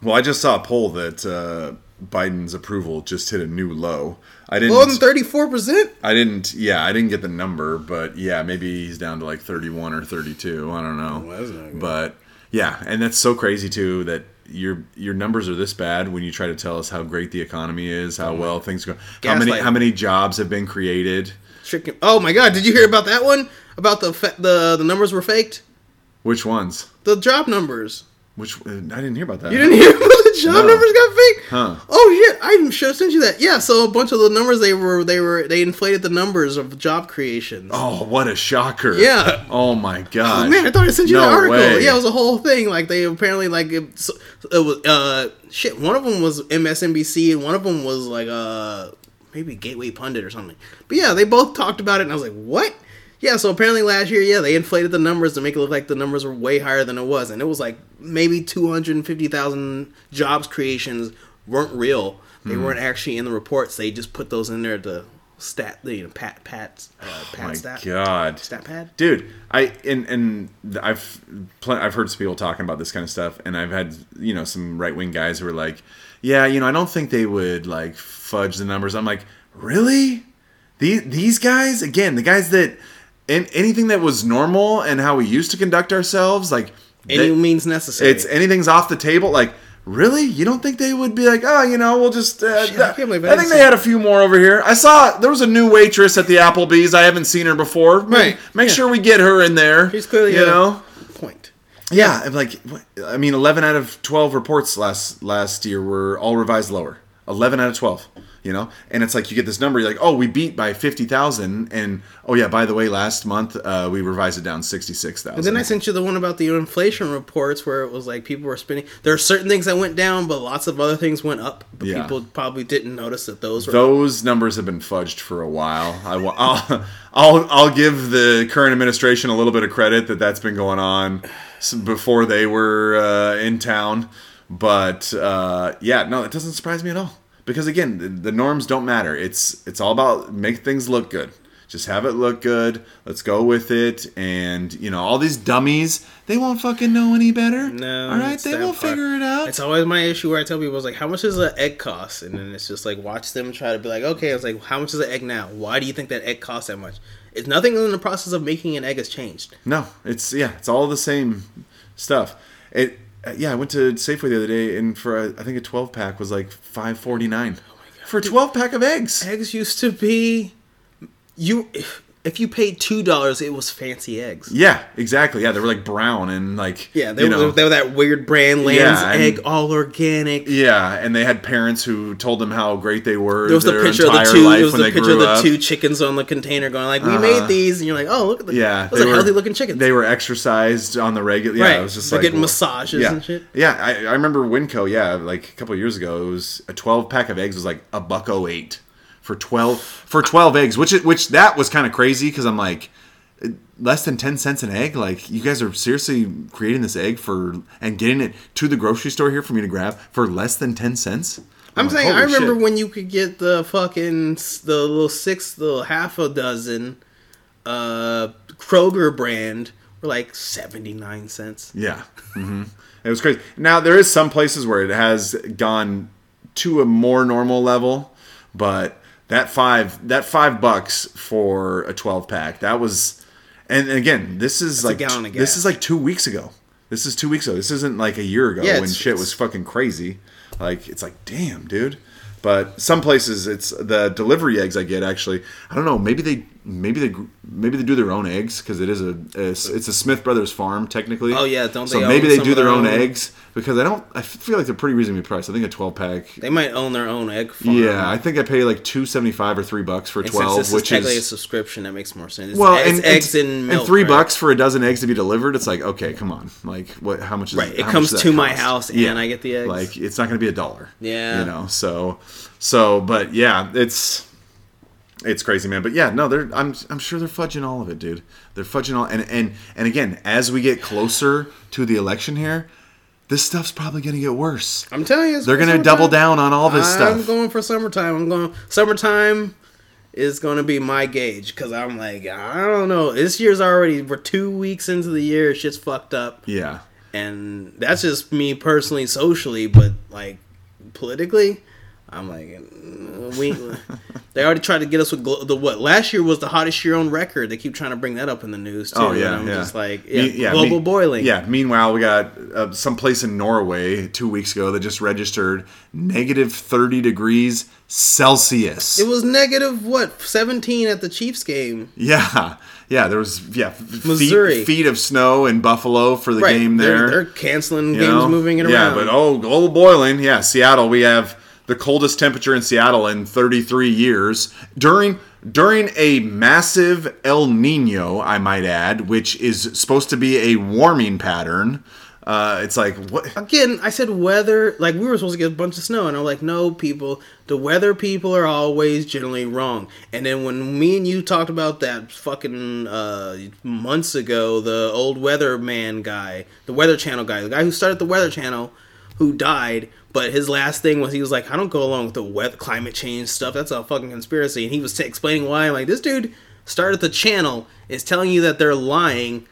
Well, I just saw a poll that uh, Biden's approval just hit a new low. I didn't. More than thirty four percent. I didn't. Yeah, I didn't get the number, but yeah, maybe he's down to like 31 or 32. I don't know. good. But yeah, and that's so crazy too that your your numbers are this bad when you try to tell us how great the economy is, how oh well things go, how many how many jobs have been created. Chicken. Oh my god! Did you hear about that one? About the fa- the the numbers were faked. Which ones? The job numbers. Which I didn't hear about that. You didn't hear about the job No. numbers got fake? Huh. Oh shit! I should have sent you that. Yeah. So a bunch of the numbers they were they were they inflated the numbers of job creations. Oh, what a shocker! Yeah. Oh my god. Oh man, I thought I sent you No the article. way. Yeah, it was a whole thing. Like they apparently like it, it was uh shit. One of them was MSNBC and one of them was like uh maybe Gateway Pundit or something. But yeah, they both talked about it, and I was like, what? Yeah, so apparently last year, yeah, they inflated the numbers to make it look like the numbers were way higher than it was, and it was like maybe two hundred and fifty thousand jobs creations weren't real. They Hmm. weren't actually in the reports. They just put those in there to stat, you know, pat pat uh, pat Oh my stat god. stat pad. dude i and and i've pl- i've heard some people talking about this kind of stuff and i've had you know some right-wing guys who are like yeah you know i don't think they would like fudge the numbers i'm like really these these guys again the guys that and anything that was normal and how we used to conduct ourselves like Any that- means necessary. it's anything's off the table like really you don't think they would be like oh you know we'll just uh, Shit, I I think they had a few more over here i saw there was a new waitress at the applebee's i haven't seen her before Right. make Yeah. sure we get her in there She's clearly you know point. yeah and like i mean 11 out of 12 reports last last year were all revised lower 11 out of 12 you know and it's like you get this number you're like oh we beat by 50000 and oh yeah by the way last month uh, we revised it down 66000 And then I sent you the one about the inflation reports where it was like people were spending. There are certain things that went down, but lots of other things went up. But Yeah. people probably didn't notice that those were. those numbers have been fudged for a while. I will, I'll, I'll, I'll give the current administration a little bit of credit that that's been going on before they were uh, in town. But uh, yeah, no, it doesn't surprise me at all because again, the, the norms don't matter. It's it's all about make things look good. Just have it look good. Let's go with it. And you know, all these dummies, they won't fucking know any better. No, all right, they won't part. figure it out. It's always my issue where I tell people, I was like, how much does an egg cost? And then it's just like, watch them try to be like, okay, I was like, how much is an egg now? Why do you think that egg costs that much? It's nothing in the process of making an egg has changed. No, it's yeah, it's all the same stuff. It yeah, I went to Safeway the other day and for a, I think a 12 pack was like 5.49 for a 12 pack of eggs. Eggs used to be, you if, you paid two dollars, it was fancy eggs. Yeah, exactly. Yeah, they were like brown and like Yeah, they, you were, know, they were that weird brand Lamb's Yeah, and- egg, all organic. yeah, and they had parents who told them how great they were. There was the picture of the two. There was the picture of the up. two chickens on the container, going like, "We Uh-huh. made these," and you're like, "Oh, look at the Yeah, those are healthy looking chickens." They were exercised on the regular. Yeah, Right. it was just They're like getting well, massages yeah. and shit. Yeah, I, I remember Winco. Yeah, like a couple of years ago, it was a twelve pack of eggs was like a buck oh eight for twelve for twelve eggs, which which that was kind of crazy because I'm like less than 10 cents an egg like you guys are seriously creating this egg for and getting it to the grocery store here for me to grab for less than 10 cents I'm like, saying, I remember shit. when you could get the fucking the little six, the half a dozen, uh, Kroger brand for like seventy nine cents. Yeah, hmm it was crazy. Now there is some places where it has gone to a more normal level, but that five that five bucks for a twelve pack that was, and again this is a like this is like two weeks ago. This is two weeks ago. This isn't like a year ago Yeah, when shit was fucking crazy. Like it's like damn, dude. But some places it's the delivery eggs I get actually. I don't know. Maybe they maybe they maybe they do their own eggs because it is a it's, it's a Smith Brothers farm technically. Oh, yeah, don't so they maybe own they do their their own, own? eggs because I don't. I feel like they're pretty reasonably priced. I think a twelve pack. They might own their own egg farm. Yeah, I think I pay like two seventy five or three bucks for And twelve, which is technically a subscription, that makes more sense. It's well, eggs, and eggs and, and milk, and three right? bucks for a dozen eggs to be delivered. It's like okay, come on, like what? How much is Right, it comes to that my cost? house and I get the eggs. Like it's not going to be a dollar. Yeah. you know. So, so, but yeah, it's it's crazy, man. But yeah, no, they're I'm I'm sure they're fudging all of it, dude. They're fudging all and and and again, as we get closer to the election here, this stuff's probably going to get worse. I'm telling you, They're going to double down on all this stuff. I'm going for summertime. I'm going summertime is going to be my gauge because I'm like I don't know. This year's already we're two weeks into the year. Shit's fucked up, yeah. and that's just me personally, socially, but like politically, I'm like, we. they already tried to get us with glo- the what? Last year was the hottest year on record. They keep trying to bring that up in the news too. Oh yeah, I'm yeah. just like, Me- yeah, global me- boiling. Yeah. Meanwhile, we got uh, some place in Norway two weeks ago that just registered negative thirty degrees Celsius. It was negative what? 17 at the Chiefs game. yeah, yeah. There was yeah f- Missouri. feet, feet of snow in Buffalo for the Right. game they're, there. they're canceling you games, know? moving it around. Yeah, but oh, global boiling. Yeah, Seattle. We have the coldest temperature in Seattle in 33 years during during a massive El Nino, I might add, which is supposed to be a warming pattern. Uh, it's like what? Again, I said weather. Like we were supposed to get a bunch of snow, and I'm like, no, people. The weather people are always generally wrong. And then when me and you talked about that fucking uh, months ago, the old weather man guy, the Weather Channel guy, the guy who started the Weather Channel, who died. But his last thing was he was like, I don't go along with the weather, climate change stuff. That's a fucking conspiracy. And he was t- explaining why. I'm like, this dude started the channel is telling you that they're lying.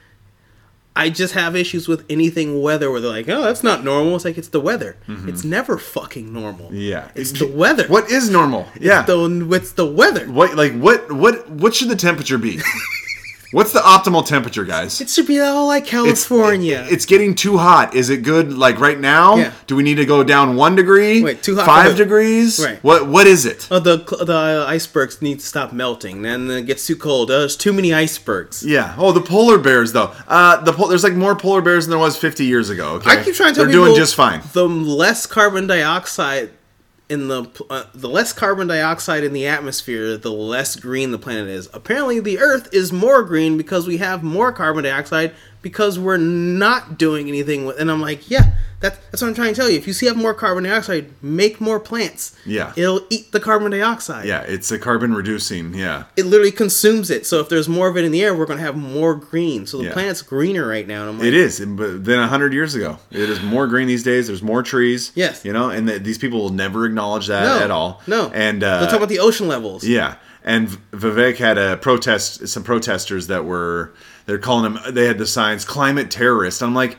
I just have issues with anything weather where they're like, oh, that's not normal. It's like it's the weather. It's never fucking normal. Mm-hmm. Yeah, it's the weather. What is normal? Yeah. The, it's the weather. what like what what what should the temperature be? What's the optimal temperature, guys? It should be all like California. It's, it's getting too hot. Is it good like right now? Yeah. Do we need to go down one degree? Wait, too hot Five degrees? Right. What What is it? oh, the the uh, icebergs need to stop melting. Then it gets too cold. Uh, there's too many icebergs. Yeah. Oh, the polar bears though. Uh, the pol- there's like more polar bears than there was 50 years ago. Okay. I keep trying to tell They're doing just fine. The less carbon dioxide in the uh, the less carbon dioxide in the atmosphere, the less green the planet is. Apparently, the Earth is more green because we have more carbon dioxide because we're not doing anything with. And I'm like, yeah, that's that's what I'm trying to tell you. If you see have more carbon dioxide, make more plants. Yeah. it'll eat the carbon dioxide. Yeah, it's a carbon reducing. Yeah. It literally consumes it. So if there's more of it in the air, we're gonna have more green. So the Yeah. planet's greener right now. And I'm like, It is, but than hundred years ago. It is more green these days. There's more trees. Yes. you know, and th- these people will never acknowledge that no, at all. No, and uh, they're talking about the ocean levels. Yeah, and Vivek had a protest. Some protesters that were they're calling him. They had the signs "climate terrorist." I'm like,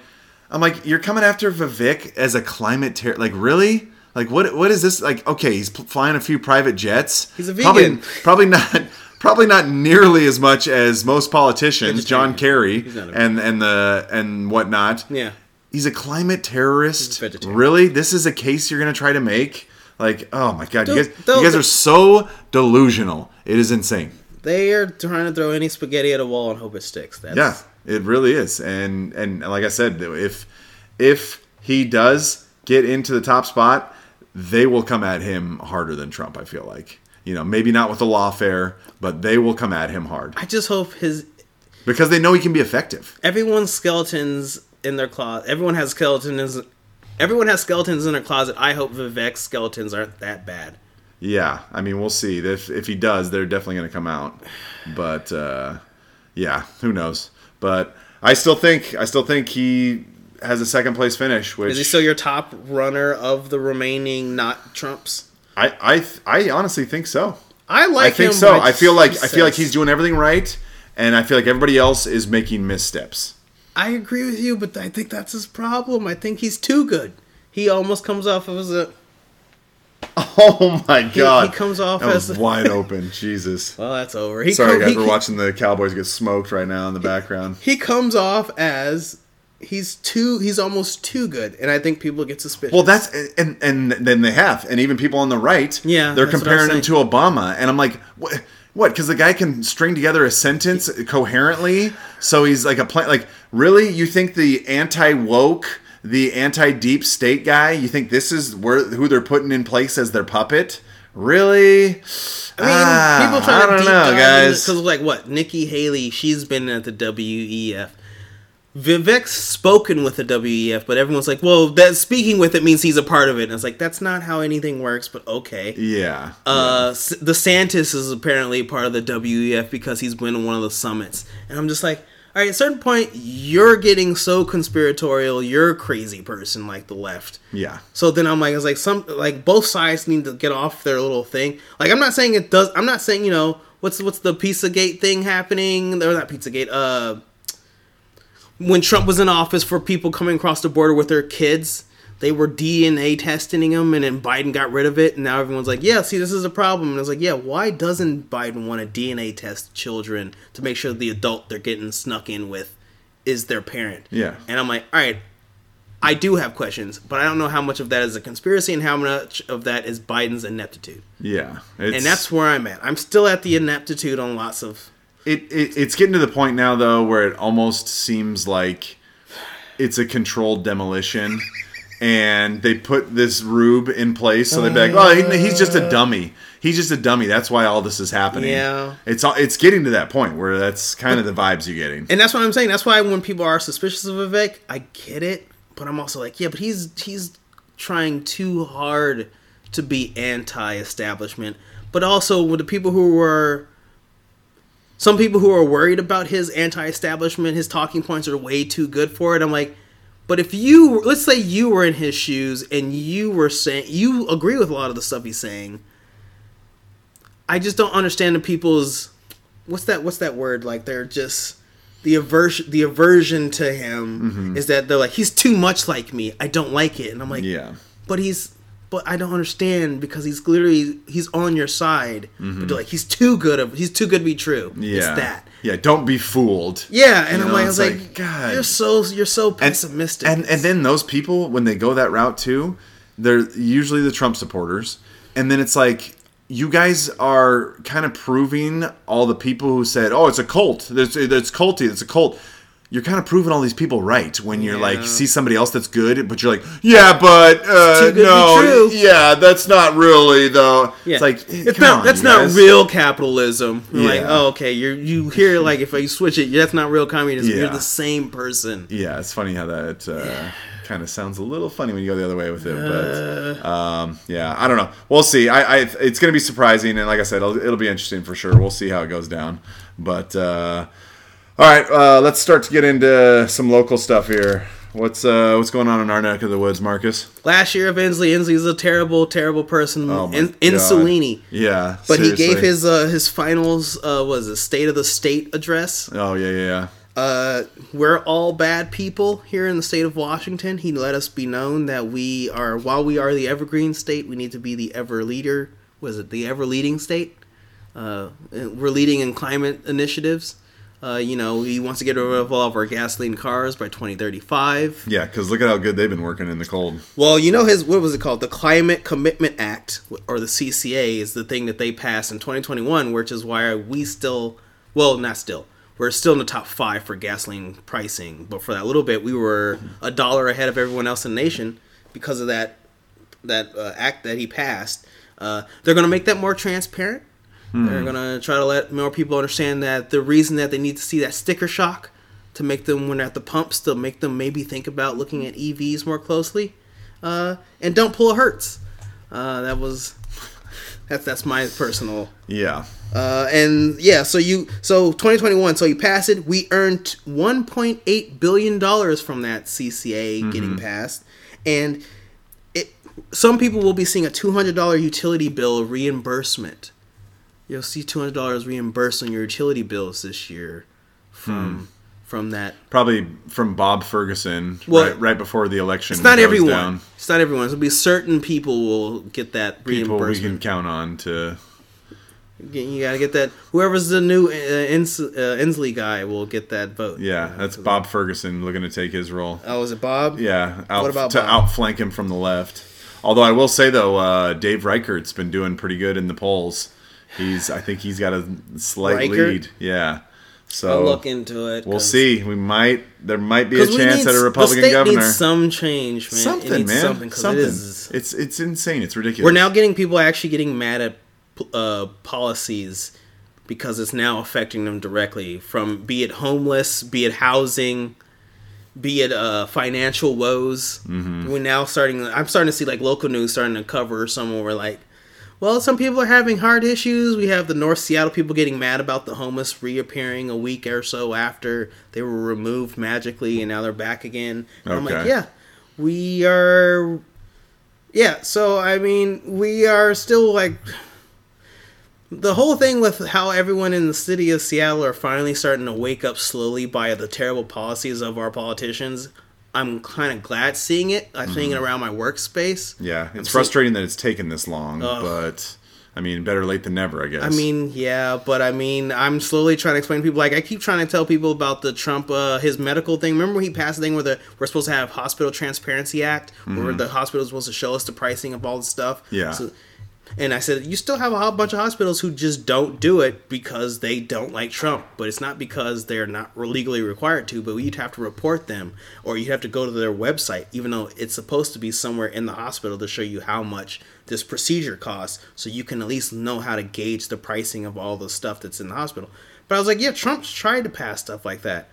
I'm like, you're coming after Vivek as a climate terror? Like really? Like what? What is this? Like okay, he's flying a few private jets. He's a Probably, vegan. probably not. Probably not nearly as much as most politicians, John Kerry He's not a and and the and whatnot. Yeah. He's a climate terrorist. A. Really? This is a case you're going to try to make? Like, oh my god, you They'll- guys, you guys are so delusional. It is insane. They are trying to throw any spaghetti at a wall and hope it sticks. That's, Yeah, it really is. And and like I said, if if he does get into the top spot, they will come at him harder than Trump. I feel like you know maybe not with the lawfare, but they will come at him hard I just hope his because they know he can be effective. everyone's skeletons in their closet. Everyone has skeletons. Everyone has skeletons in their closet. I hope Vivek's skeletons aren't that bad. Yeah, I mean we'll see. If if he does, they're definitely going to come out. But uh, yeah, who knows? But I still think I still think he has a second place finish, which Is he still your top runner of the remaining not Trumps? I I I honestly think so. I like I think so. I feel like I feel like he's doing everything right, and I feel like everybody else is making missteps. I agree with you, but I think that's his problem. I think he's too good. He almost comes off as a Oh my god! he comes off that was as- wide open. Jesus. well, that's over. He Sorry, come- guys. he- We're watching the Cowboys get smoked right now in the background. He comes off as he's too. He's almost too good, and I think people get suspicious. Well, that's and and then they have, and even people on the right, Yeah, they're that's what I was comparing him to. Obama, and I'm like, what? What? Because the guy can string together a sentence coherently, so he's like a plan. Like, really, you think the anti woke, the anti deep state guy, you think this is where who they're putting in place as their puppet? Really? I mean, people try Ah, I to don't deep know, guys. because like what Nikki Haley, she's been at the WEF. Vivek's spoken with the WEF, but everyone's like, "Well, that speaking with it means he's a part of it." And it's like that's not how anything works, but okay. Yeah. Uh, S- DeSantis is apparently part of the WEF because he's been in one of the summits, and I'm just like, right, at a certain point, you're getting so conspiratorial, you're a crazy person like the left. yeah. So then I'm like, it's like some like both sides need to get off their little thing. Like I'm not saying it does. I'm not saying you know what's what's the Pizzagate thing happening? Or not Pizzagate. Uh, when Trump was in office for people coming across the border with their kids, they were DNA testing him, and then Biden got rid of it, and now everyone's like, "Yeah, see, this is a problem." And it's like, "Yeah, why doesn't Biden want to DNA test children to make sure the adult they're getting snuck in with is their parent?" Yeah. And I'm like, "All right, I do have questions, but I don't know how much of that is a conspiracy and how much of that is Biden's ineptitude." Yeah, And that's where I'm at. I'm still at the ineptitude on lots of. it, it. It's getting to the point now though where it almost seems like it's a controlled demolition, and they put this rube in place so they're like, oh, he, he's just a dummy. He's just a dummy. That's why all this is happening. Yeah. it's all- it's getting to that point where that's kind of the vibes you're getting. And that's what I'm saying. That's why when people are suspicious of Vivek, I get it, but I'm also like, yeah, but he's he's trying too hard to be anti-establishment, but also with the people who were some people who are worried about his anti-establishment, his talking points are way too good for it. I'm like, but if you let's say you were in his shoes and you were saying you agree with a lot of the stuff he's saying, I just don't understand the people's what's that what's that word? Like they're just the aversion the aversion to him mm-hmm. is that they're like he's too much like me. I don't like it. And i'm like Yeah. but he's but i don't understand because he's literally he's on your side but mm-hmm. they're like he's too good of he's too good to be true Yeah. it's that Yeah, don't be fooled. yeah and You i'm know, like i was like, like, God. you're so you're so And- pessimistic And and then those people when they go that route too, they're usually the Trump supporters. And then it's like you guys are kind of proving all the people who said, "Oh, it's a cult. It's, it's culty. It's a cult." You're kind of proving all these people right when you're like see somebody else that's good, but you're like, yeah, but uh, too good to be no, yeah, that's not really though. Yeah. It's like it's not on, that's not guys. real capitalism. You're Like, oh, okay, you're you hear like if you switch it, that's not real communism. You're the same person. Yeah, it's funny how that uh, kind of sounds a little funny when you go the other way with it. But um, yeah, I don't know. We'll see. I, I it's going to be surprising, and like I said, it'll, it'll be interesting for sure. We'll see how it goes down. But uh, all right, uh, let's start to get into some local stuff here. What's uh, what's going on in our neck of the woods, Marcus? Last year of Inslee, Inslee's a terrible, terrible person. Oh In. Insulini. Yeah, But he gave his uh, his finals uh, was a State of the State address. Oh yeah, yeah, yeah. Uh, we're all bad people here in the state of Washington. He let us be known that we are, while we are the evergreen state, we need to be the ever leader. Was it the ever leading state? Uh, we're leading in climate initiatives. Uh, you know, he wants to get rid of all of our gasoline cars by 2035. Yeah, because look at how good they've been working in the cold. Well, you know his what was it called? The Climate Commitment Act or the CCA is the thing that they passed in 2021, which is why we still, well, not still. We're still in the top five for gasoline pricing, but for that little bit, we were a dollar ahead of everyone else in the nation because of that that uh, act that he passed. Uh, they're going to make that more transparent. They're going to try to let more people understand that the reason that they need to see that sticker shock to make them, when they're at the pumps, to make them maybe think about looking at EVs more closely. Uh, and don't pull a Hertz. Uh, that was that's that's my personal. Yeah, Uh, and yeah, so you so 2021, so you pass it. We earned 1.8 billion dollars from that CCA getting passed, and it some people will be seeing a 200 dollar utility bill reimbursement. You'll see 200 dollars reimbursed on your utility bills this year from from that. probably from Bob Ferguson Well, right, right before the election. It's not everyone. down. It's not everyone. It'll be certain people will get that People we reimbursement. can count on to You gotta get that. Whoever's the new uh, Ins- uh, Inslee guy will get that vote. Yeah, that's Bob Ferguson looking to take his role. Oh, is it Bob? Yeah, out, What about to Bob? outflank him from the left. Although I will say though, uh, Dave Reichert's been doing pretty good in the polls. He's, I think he's got a slight Reichert? lead. Yeah, so I'll look into it. we'll see. We might, there might be a chance need at a Republican the state governor. Needs some change, man. It something, needs man, Something. something. It is, It's it's insane. It's ridiculous. we're now getting people actually getting mad at uh, policies because it's now affecting them directly. From be it homeless, be it housing, be it uh, financial woes. Mm-hmm. We're now starting. I'm starting to see like local news starting to cover some where like, well, some people are having heart issues. We have the North Seattle people getting mad about the homeless reappearing a week or so after they were removed magically, and now they're back again. And I'm like, yeah, we are. Yeah, so I mean, we are still like the whole thing with how everyone in the city of Seattle are finally starting to wake up slowly by the terrible policies of our politicians. I'm kind of glad seeing it. I think Mm-hmm. around my workspace. Yeah, I'm it's see- frustrating that it's taken this long, Ugh. but I mean, better late than never, I guess. I mean, yeah, but I mean, I'm slowly trying to explain to people. Like, I keep trying to tell people about the Trump, uh, his medical thing. Remember he passed the thing where the we're supposed to have Hospital Transparency Act, where the hospital is supposed to show us the pricing of all the stuff. Mm-hmm. Yeah. So, and I said, you still have a whole bunch of hospitals who just don't do it because they don't like Trump. But it's not because they're not legally required to, but you'd have to report them or you'd have to go to their website, even though it's supposed to be somewhere in the hospital to show you how much this procedure costs so you can at least know how to gauge the pricing of all the stuff that's in the hospital. But I was like, yeah, Trump's tried to pass stuff like that.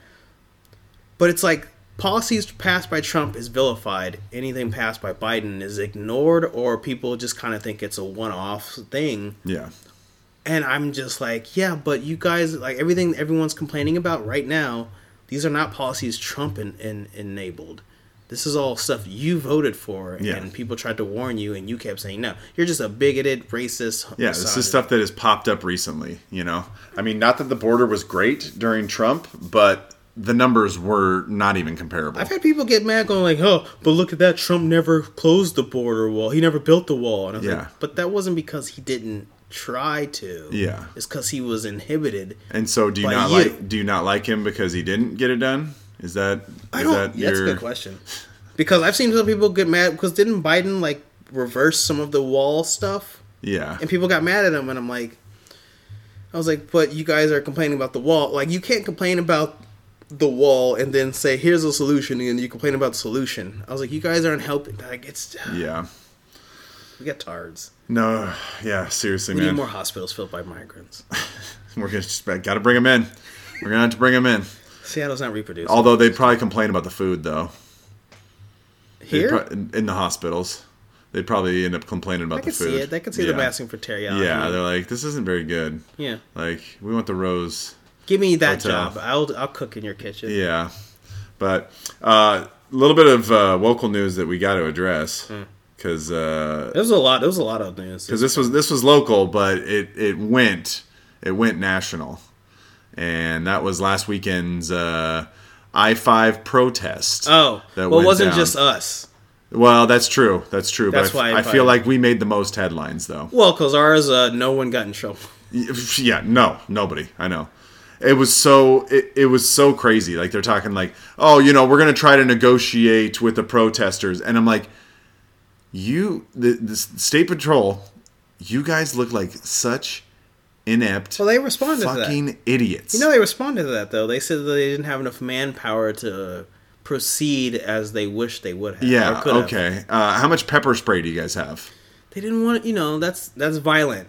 But it's like policies passed by Trump is vilified. Anything passed by Biden is ignored, or people just kind of think it's a one-off thing. yeah, And I'm just like, yeah, but you guys, like everything everyone's complaining about right now, these are not policies Trump in, in, enabled. This is all stuff you voted for, Yeah. and people tried to warn you, and you kept saying no. You're just a bigoted, racist. yeah. This is stuff that has popped up recently. You know, I mean, not that the border was great during Trump, but the numbers were not even comparable. I've had people get mad going like, "Oh, but look at that! Trump never closed the border wall. He never built the wall." And I was Yeah. like, "But that wasn't because he didn't try to. Yeah. it's because he was inhibited." and so, do you not you. like? Do you not like him because he didn't get it done? Is that? Is I don't. that that's a good question. Because I've seen some people get mad because didn't Biden like reverse some of the wall stuff, Yeah. and people got mad at him, and I'm like, I was like, but you guys are complaining about the wall. Like, you can't complain about the wall and then say here's a solution, and you complain about the solution. I was like, you guys aren't helping. Like, it's Yeah. we got tards. No. Yeah. Seriously, We man. need more hospitals filled by migrants. We're gonna just got to bring them in. We're gonna have to bring them in. Seattle's not reproducing. Although they'd probably complain about the food, though. Here, pro- in, in the hospitals, they'd probably end up complaining about I the food. see it. I could see yeah. them asking for teriyaki. Yeah, they're like, this isn't very good. yeah. Like, we want the rose. Give me that Hotel. job. I'll I'll cook in your kitchen. Yeah, but a uh, little bit of uh, local news that we got to address Hmm. because uh, There was a lot. There was a lot of news. because this was this was local, but it it went it went national, and that was last weekend's uh, I five protest. Oh, that well, it wasn't down. just us. Well, that's true. That's true. That's but I, why I I feel like we made the most headlines, though. Well, because ours, uh, no one got in trouble. Yeah, no, nobody. I know. It was so it, it was so crazy. Like they're talking like, "Oh, you know, we're going to try to negotiate with the protesters." And I'm like, "You the, the state patrol, you guys look like such inept Well, they responded to that. fucking idiots." You know, they responded to that though. They said that they didn't have enough manpower to proceed as they wish they would have. or yeah, okay. Uh, how much pepper spray do you guys have? They didn't want. To you know, that's that's violent.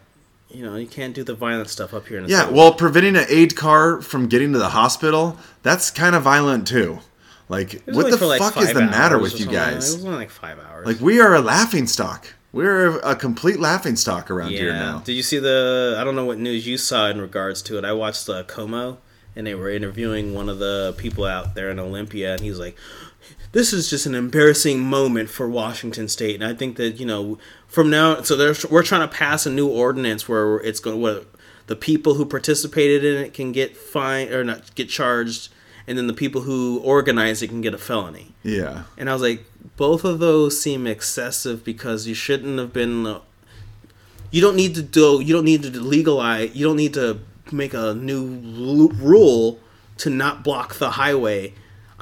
You know, you can't do the violent stuff up here in the Yeah, well, preventing an aid car from getting to the hospital, that's kind of violent too. Like, what the like, fuck is the matter with you guys? It was only like five hours. Like we are a laughing stock. We're a complete laughing stock around here now. Did you see the? I don't know what news you saw in regards to it. I watched uh, KOMO, and they were interviewing one of the people out there in Olympia, and he's like, "This is just an embarrassing moment for Washington State." And I think that you know, from now, so we're trying to pass a new ordinance where it's going what the people who participated in it can get fined or not get charged, and then the people who organized it can get a felony. Yeah. And I was like, both of those seem excessive because you shouldn't have been. Uh, you don't need to do. You don't need to legalize. You don't need to make a new rule to not block the highway.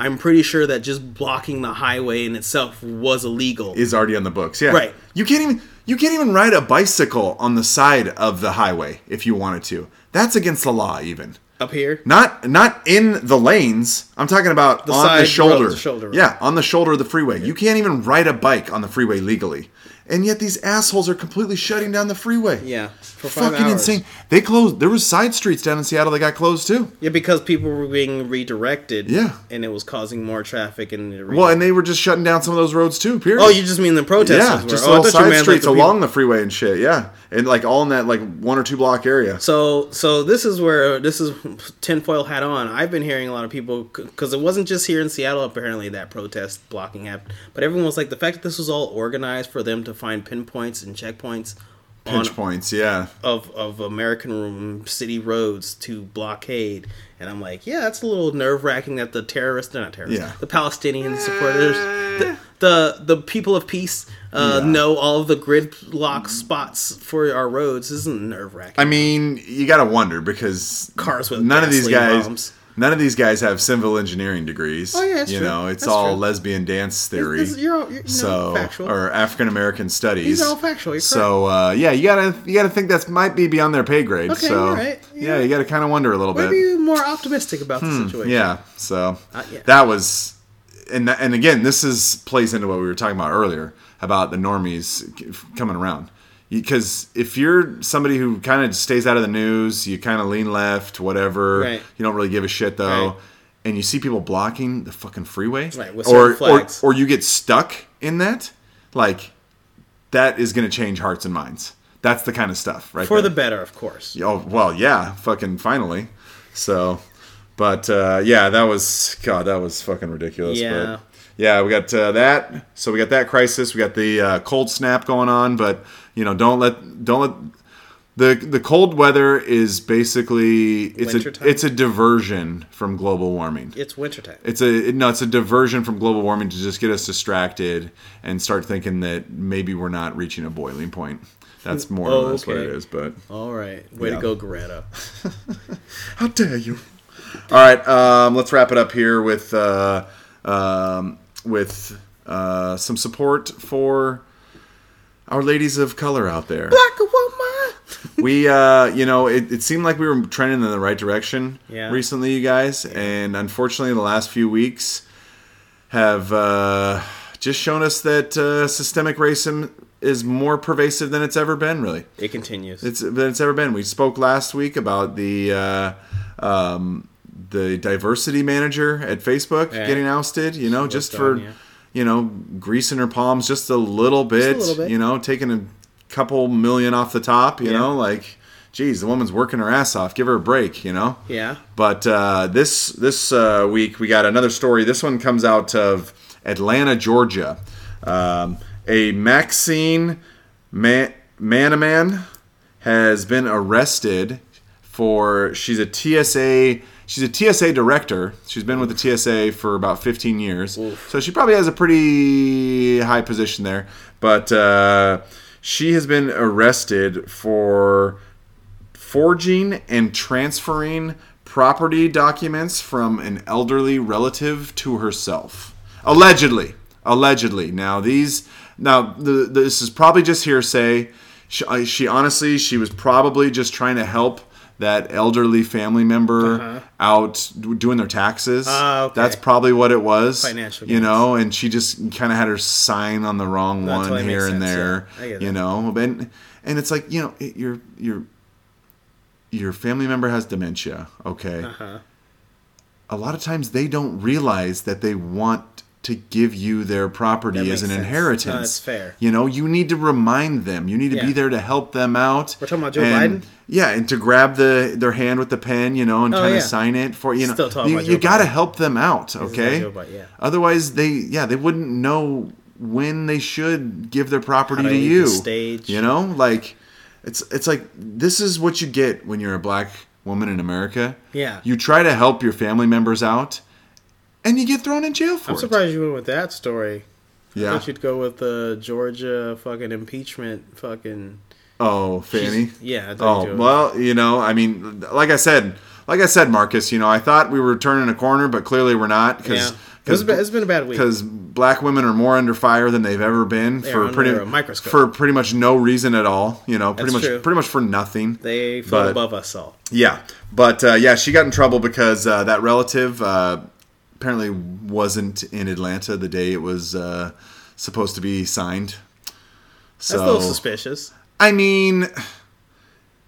I'm pretty sure that just blocking the highway in itself was illegal. Is already on the books. Yeah. Right. You can't even you can't even ride a bicycle on the side of the highway if you wanted to. That's against the law even. up here. Not not in the lanes. I'm talking about The on side the road, shoulder. the shoulder road. Yeah, on the shoulder of the freeway. You can't even ride a bike on the freeway legally. And yet these assholes are completely shutting down the freeway. Yeah, for Fucking hours. insane. They closed there was side streets down in Seattle that got closed too. Yeah, because people were being redirected. Yeah. and it was causing more traffic and. Well, and they were just shutting down some of those roads too. Period. oh, you just mean the protesters? yeah, were. just oh, little side like, streets the along the freeway and shit. Yeah, and like all in that like one or two block area. So, so this is where this is tinfoil hat on. I've been hearing a lot of people because it wasn't just here in Seattle. Apparently, that protest blocking happened, but everyone was like, the fact that this was all organized for them to find pinpoints and checkpoints. Pinch on- points. Yeah, of of American city roads to blockade, and I'm like, yeah, that's a little nerve wracking that the terrorists, not terrorists, Yeah. the Palestinian supporters, the, the the people of peace uh, Yeah. know all of the gridlock spots for our roads. This isn't nerve wracking. I mean, you got to wonder because Cars with none of these guys. bombs. None of these guys have civil engineering degrees. Oh, yeah, that's you true. know, it's That's all true. lesbian dance theory. This- you're all- you're, so factual. or African American studies. These are all factual. So uh, yeah, you gotta you gotta think that's might be beyond their pay grade. Okay, so right. yeah, Yeah. you gotta kind of wonder a little bit. Maybe more optimistic about the situation. Hmm, Yeah. So Uh, yeah. that was, and and again, this is plays into what we were talking about earlier about the normies coming around. Because if you're somebody who kind of stays out of the news, you kind of lean left, whatever. Right. You don't really give a shit though. Right. And you see people blocking the fucking freeway, Right, with or, flags. or or you get stuck in that, like that is going to change hearts and minds. That's the kind of stuff, right? For there. the better, of course. Oh well, yeah, fucking finally. So, but uh, yeah, that was God, that was fucking ridiculous. Yeah. But yeah, we got uh, that. So we got that crisis. We got the uh, cold snap going on. But you know, don't let don't let the the cold weather is basically it's Wintertime? a it's a diversion from global warming. It's wintertime. It's a no, it's a diversion from global warming to just get us distracted and start thinking that maybe we're not reaching a boiling point. That's more Oh, or less what it is. But All right. Way Yeah. to go, Greta. how dare you? All right, um, let's wrap it up here with uh, um, with uh, some support for our ladies of color out there. Black woman. we, uh, you know, it, it seemed like we were trending in the right direction Yeah. recently, you guys, and unfortunately, the last few weeks have uh, just shown us that uh, systemic racism is more pervasive than it's ever been. Really, It continues. it's than it's ever been. We spoke last week about the uh, um, the diversity manager at Facebook Right. getting ousted. You know, just for done, yeah. You know greasing her palms just a little bit. little bit. You know, taking a couple million off the top. You Yeah. know, like. Geez, the woman's working her ass off. Give her a break, you know. yeah. But uh, this this uh, week we got another story. This one comes out of Atlanta, Georgia. Um, a Maxine Man- Manaman has been arrested for. She's a TSA. She's a TSA director. She's been with the TSA for about 15 years, so she probably has a pretty high position there. But uh, she has been arrested for forging and transferring property documents from an elderly relative to herself. Allegedly. Allegedly. Now these now the, this is probably just hearsay. She, she honestly she was probably just trying to help that elderly family member out doing their taxes Uh-huh. Ah, okay. that's probably what it was Financial you know and she just kind of had her sign on the wrong That one totally here and sense, there yeah. You know and and it's like you know it, you're you're your family member has dementia, okay? Uh-huh. A lot of times they don't realize that they want to give you their property as an sense. inheritance. No, that's fair. You know, you need to remind them. You need to be there to help them out. We're talking about Joe And- Biden? Yeah, and to grab the their hand with the pen, you know, and Oh, kind yeah. of sign it for you know. Still talking you you got to help them out, okay? Biden, yeah. Otherwise, they yeah they wouldn't know when they should give their property to to leave the you. stage. You know, like it's it's like this is what you get when you're a black woman in America. Yeah. You try to help your family members out, and you get thrown in jail for I'm it. surprised you went with that story. Yeah. I thought you'd go with the Georgia fucking impeachment fucking. Oh, Fani. Yeah. Oh you'd do it. well, you know, I mean, like I said, like I said, Marcus, you know, I thought we were turning a corner, but clearly we're not because Yeah. It's been, it's been a bad week. because black women are more under fire than they've ever been They for pretty microscope. for pretty much no reason at all. You know, pretty That's much true. pretty much for nothing. They float above us all. Yeah, but uh, yeah, she got in trouble because uh, that relative uh, apparently wasn't in Atlanta the day it was uh, supposed to be signed. That's So a little suspicious. I mean,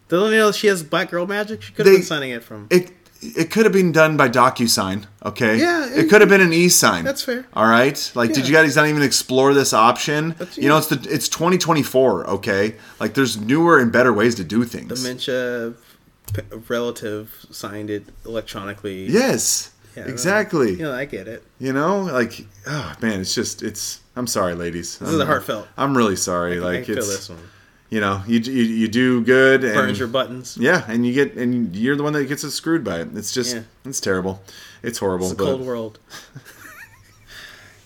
Don't you know she has black girl magic? She could have been signing it from. it it could have been done by DocuSign. Okay. Yeah, It it- could have been an e-sign. That's fair. All right. Like, did you guys not even explore this option? That's- You know, it's the it's 2024. Okay. Like, there's newer and better ways to do things. Dementia relative signed it electronically. yes. Yeah, exactly. You know, I get it. You know, like, oh man, it's just it's. I'm sorry, ladies. This is a heartfelt. I'm really sorry. I like, can feel it's this one. you know, you you, you do good and Burns your buttons. yeah, and you get and you're the one that gets screwed by it. It's just Yeah. it's terrible. It's horrible. It's a cold world.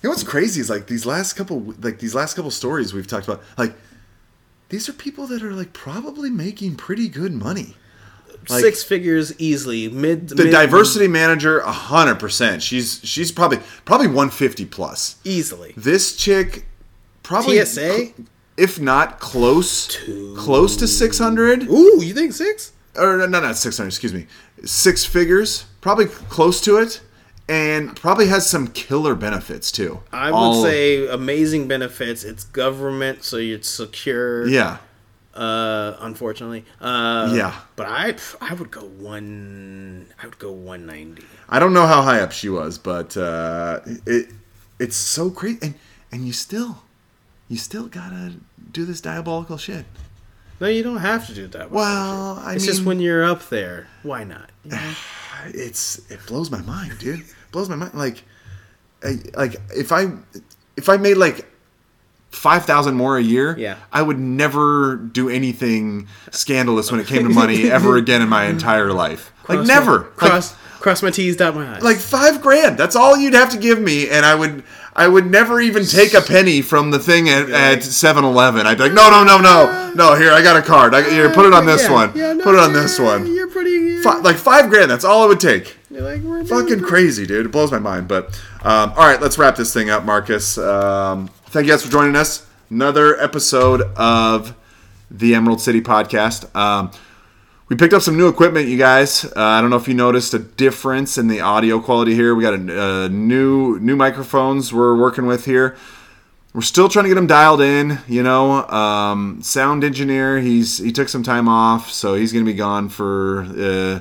You know what's crazy is like these last couple like these last couple stories we've talked about like these are people that are like probably making pretty good money. Like- Six figures easily. Mid The mid- diversity manager, hundred percent. She's she's probably probably one fifty plus. easily. This chick probably TSA? if not close close to six hundred Ooh, you think six? or no, not six hundred. Excuse me, six figures, probably close to it, and probably has some killer benefits too. I would All- say amazing benefits. It's government, so you're secure. yeah. Uh, unfortunately. Uh, Yeah. But I, I would go one. I would go one ninety. I don't know how high up she was, but uh, it it's so great, and and you still you still gotta do this diabolical shit. No, you don't have to do that. Well, I it's mean, just when you're up there. Why not? You know? it's it blows my mind, dude. blows my mind. Like, I, like if I if I made like five thousand more a year, Yeah. I would never do anything scandalous when it came to money ever again in my entire life. Like Cross never. My, Like, cross cross my T's, dot my I's. like five grand. That's all you'd have to give me, and I would I would never even take a penny from the thing at, at 7-Eleven. I'd be like, no, no, no, no, no. Here, I got a card. I, here, put it on this Yeah, one. yeah, no, put it on this one. You're pretty. Fi- like five grand. That's all it would take. you're like we're Fucking crazy, dude. It blows my mind. But um, all right, let's wrap this thing up, Marcus. Um, thank you guys for joining us. Another episode of the Emerald City Podcast. Um, we picked up some new equipment, you guys. Uh, I don't know if you noticed a difference in the audio quality here. We got a, uh, new new microphones we're working with here. We're still trying to get them dialed in. You know, um, sound engineer. He's he took some time off, so he's going to be gone for uh,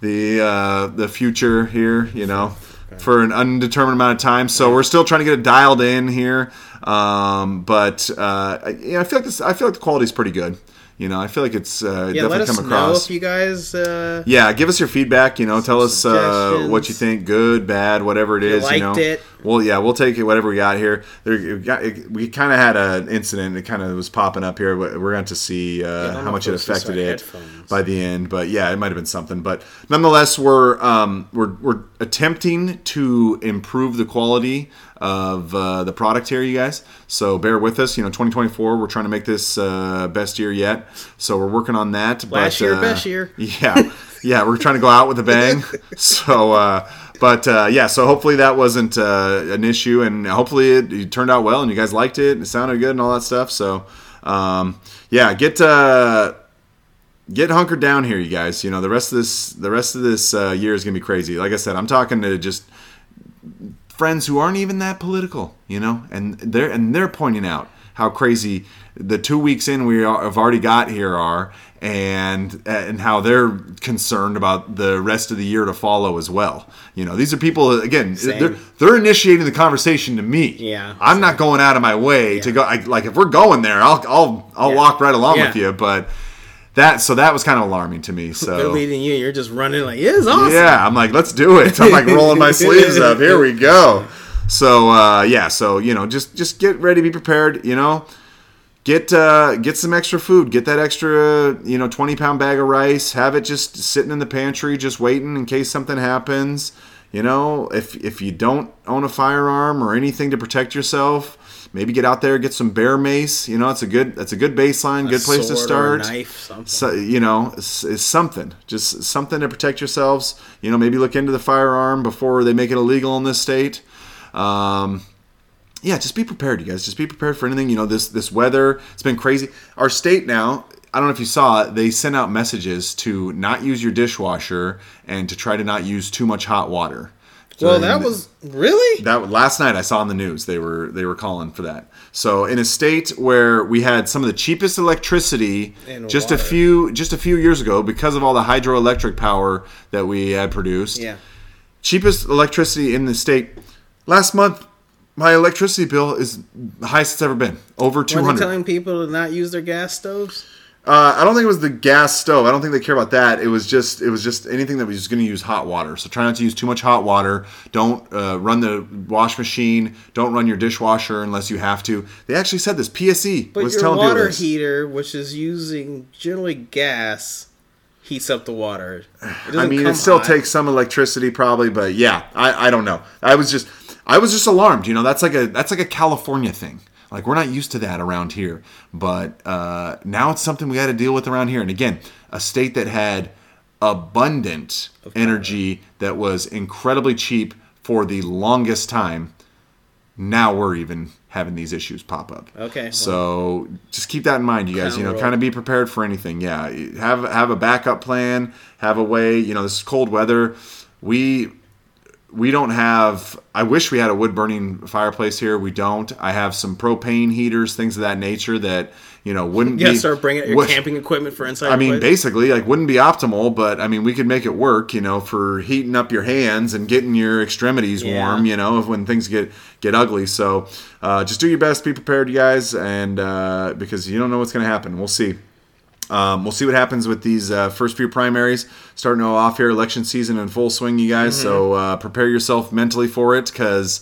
the uh, the future here. You know, for an undetermined amount of time. So we're still trying to get it dialed in here. Um, but uh, I- yeah, I feel like this, I feel like the quality's pretty good. You know, I feel like it's uh, Yeah, definitely let us come know across. if you guys. Uh, Yeah, give us your feedback. You know, tell us uh, what you think, good, bad, whatever it is. You, liked know, it. well, yeah, we'll take it. Whatever we got here. There, we, got- we kind of had an incident. It kind of was popping up here. We're going to see uh, don't how much it it was just affected it headphones. by the end. But yeah, it might have been something. But nonetheless, we're um, we're we're attempting to improve the quality of uh, the product here, you guys. So bear with us. You know, 2024, we're trying to make this uh, best year yet. So we're working on that. Last but, year, uh, best year. Yeah, yeah, we're trying to go out with a bang. So, uh, but uh, yeah, so hopefully that wasn't uh, an issue, and hopefully it, it turned out well, and you guys liked it, and it sounded good, and all that stuff. So, um, yeah, get. Uh, Get hunkered down here, you guys. You know the rest of this, the rest of this uh, year is gonna be crazy. Like I said, I'm talking to just friends who aren't even that political, you know, and they're and they're pointing out how crazy the two weeks in we are, have already got here are, and and how they're concerned about the rest of the year to follow as well. You know, these are people again. They're they're initiating the conversation to me. Yeah, I'm not going out of my way to go. I, like if we're going there, I'll I'll I'll Yeah. walk right along with you, but. That so that was kind of alarming to me. They're So leading you. You're just running like, yeah, it's awesome. yeah, I'm like, let's do it. I'm like rolling my sleeves up. Here we go. So uh, yeah, so you know, just just get ready, be prepared. You know, get uh, get some extra food. Get that extra, you know, 20 pound bag of rice. Have it just sitting in the pantry, just waiting in case something happens. You know, if if you don't own a firearm or anything to protect yourself, maybe get out there, get some bear mace. You know, it's a good that's a good baseline, good place to a start knife, something. so, you know, it's, is something, just something to protect yourselves. You know, maybe look into the firearm before they make it illegal in this state. Um, yeah, just be prepared, you guys. Just be prepared for anything. You know, this this weather, it's been crazy. Our state now, I don't know if you saw it, they sent out messages to not use your dishwasher and to try to not use too much hot water. Well, that was really. that last night I saw on the news they were they were calling for that. So in a state where we had some of the cheapest electricity And just a few just a few years ago because of all the hydroelectric power that we had produced. Yeah. Cheapest electricity in the state. Last month my electricity bill is the highest it's ever been. Over Weren't 200. you telling people to not use their gas stoves? Uh, I don't think it was the gas stove. I don't think they care about that. It was just it was just anything that was going to use hot water. So try not to use too much hot water. Don't uh, run the wash machine. Don't run your dishwasher unless you have to. They actually said this. PSE But was your telling water heater, which is using generally gas, heats up the water. I mean, it still hot. takes some electricity probably, but yeah, I, I don't know. I was just I was just alarmed. You know, that's like a that's like a California thing. Like we're not used to that around here, but uh, now it's something we got to deal with around here. And again, a state that had abundant energy that was incredibly cheap for the longest time. Now we're even having these issues pop up. Okay, well- So just keep that in mind, you guys. You know, kind of be prepared for anything. Yeah, have have a backup plan. Have a way. You know, this is cold weather. We we don't have. I wish we had a wood burning fireplace here. We don't. I have some propane heaters, things of that nature that you know wouldn't gotta be. start bringing your camping equipment for inside. I mean, place. basically, like wouldn't be optimal, but I mean, we could make it work. You know, for heating up your hands and getting your extremities Yeah. warm. You know, when things get get ugly. So uh, just do your best. Be prepared, you guys, and uh, because you don't know what's going to happen. We'll see. Um, we'll see what happens with these uh, first few primaries starting to off here. Election season in full swing, you guys. So Mm-hmm. uh, prepare yourself mentally for it because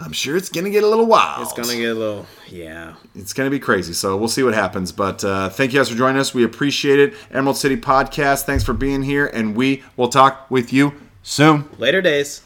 I'm sure it's going to get a little wild. it's gonna get a little. Yeah. It's going to be crazy. So we'll see what happens. But uh, thank you guys for joining us. We appreciate it. Emerald City Podcast. Thanks for being here, and we will talk with you soon. Later days.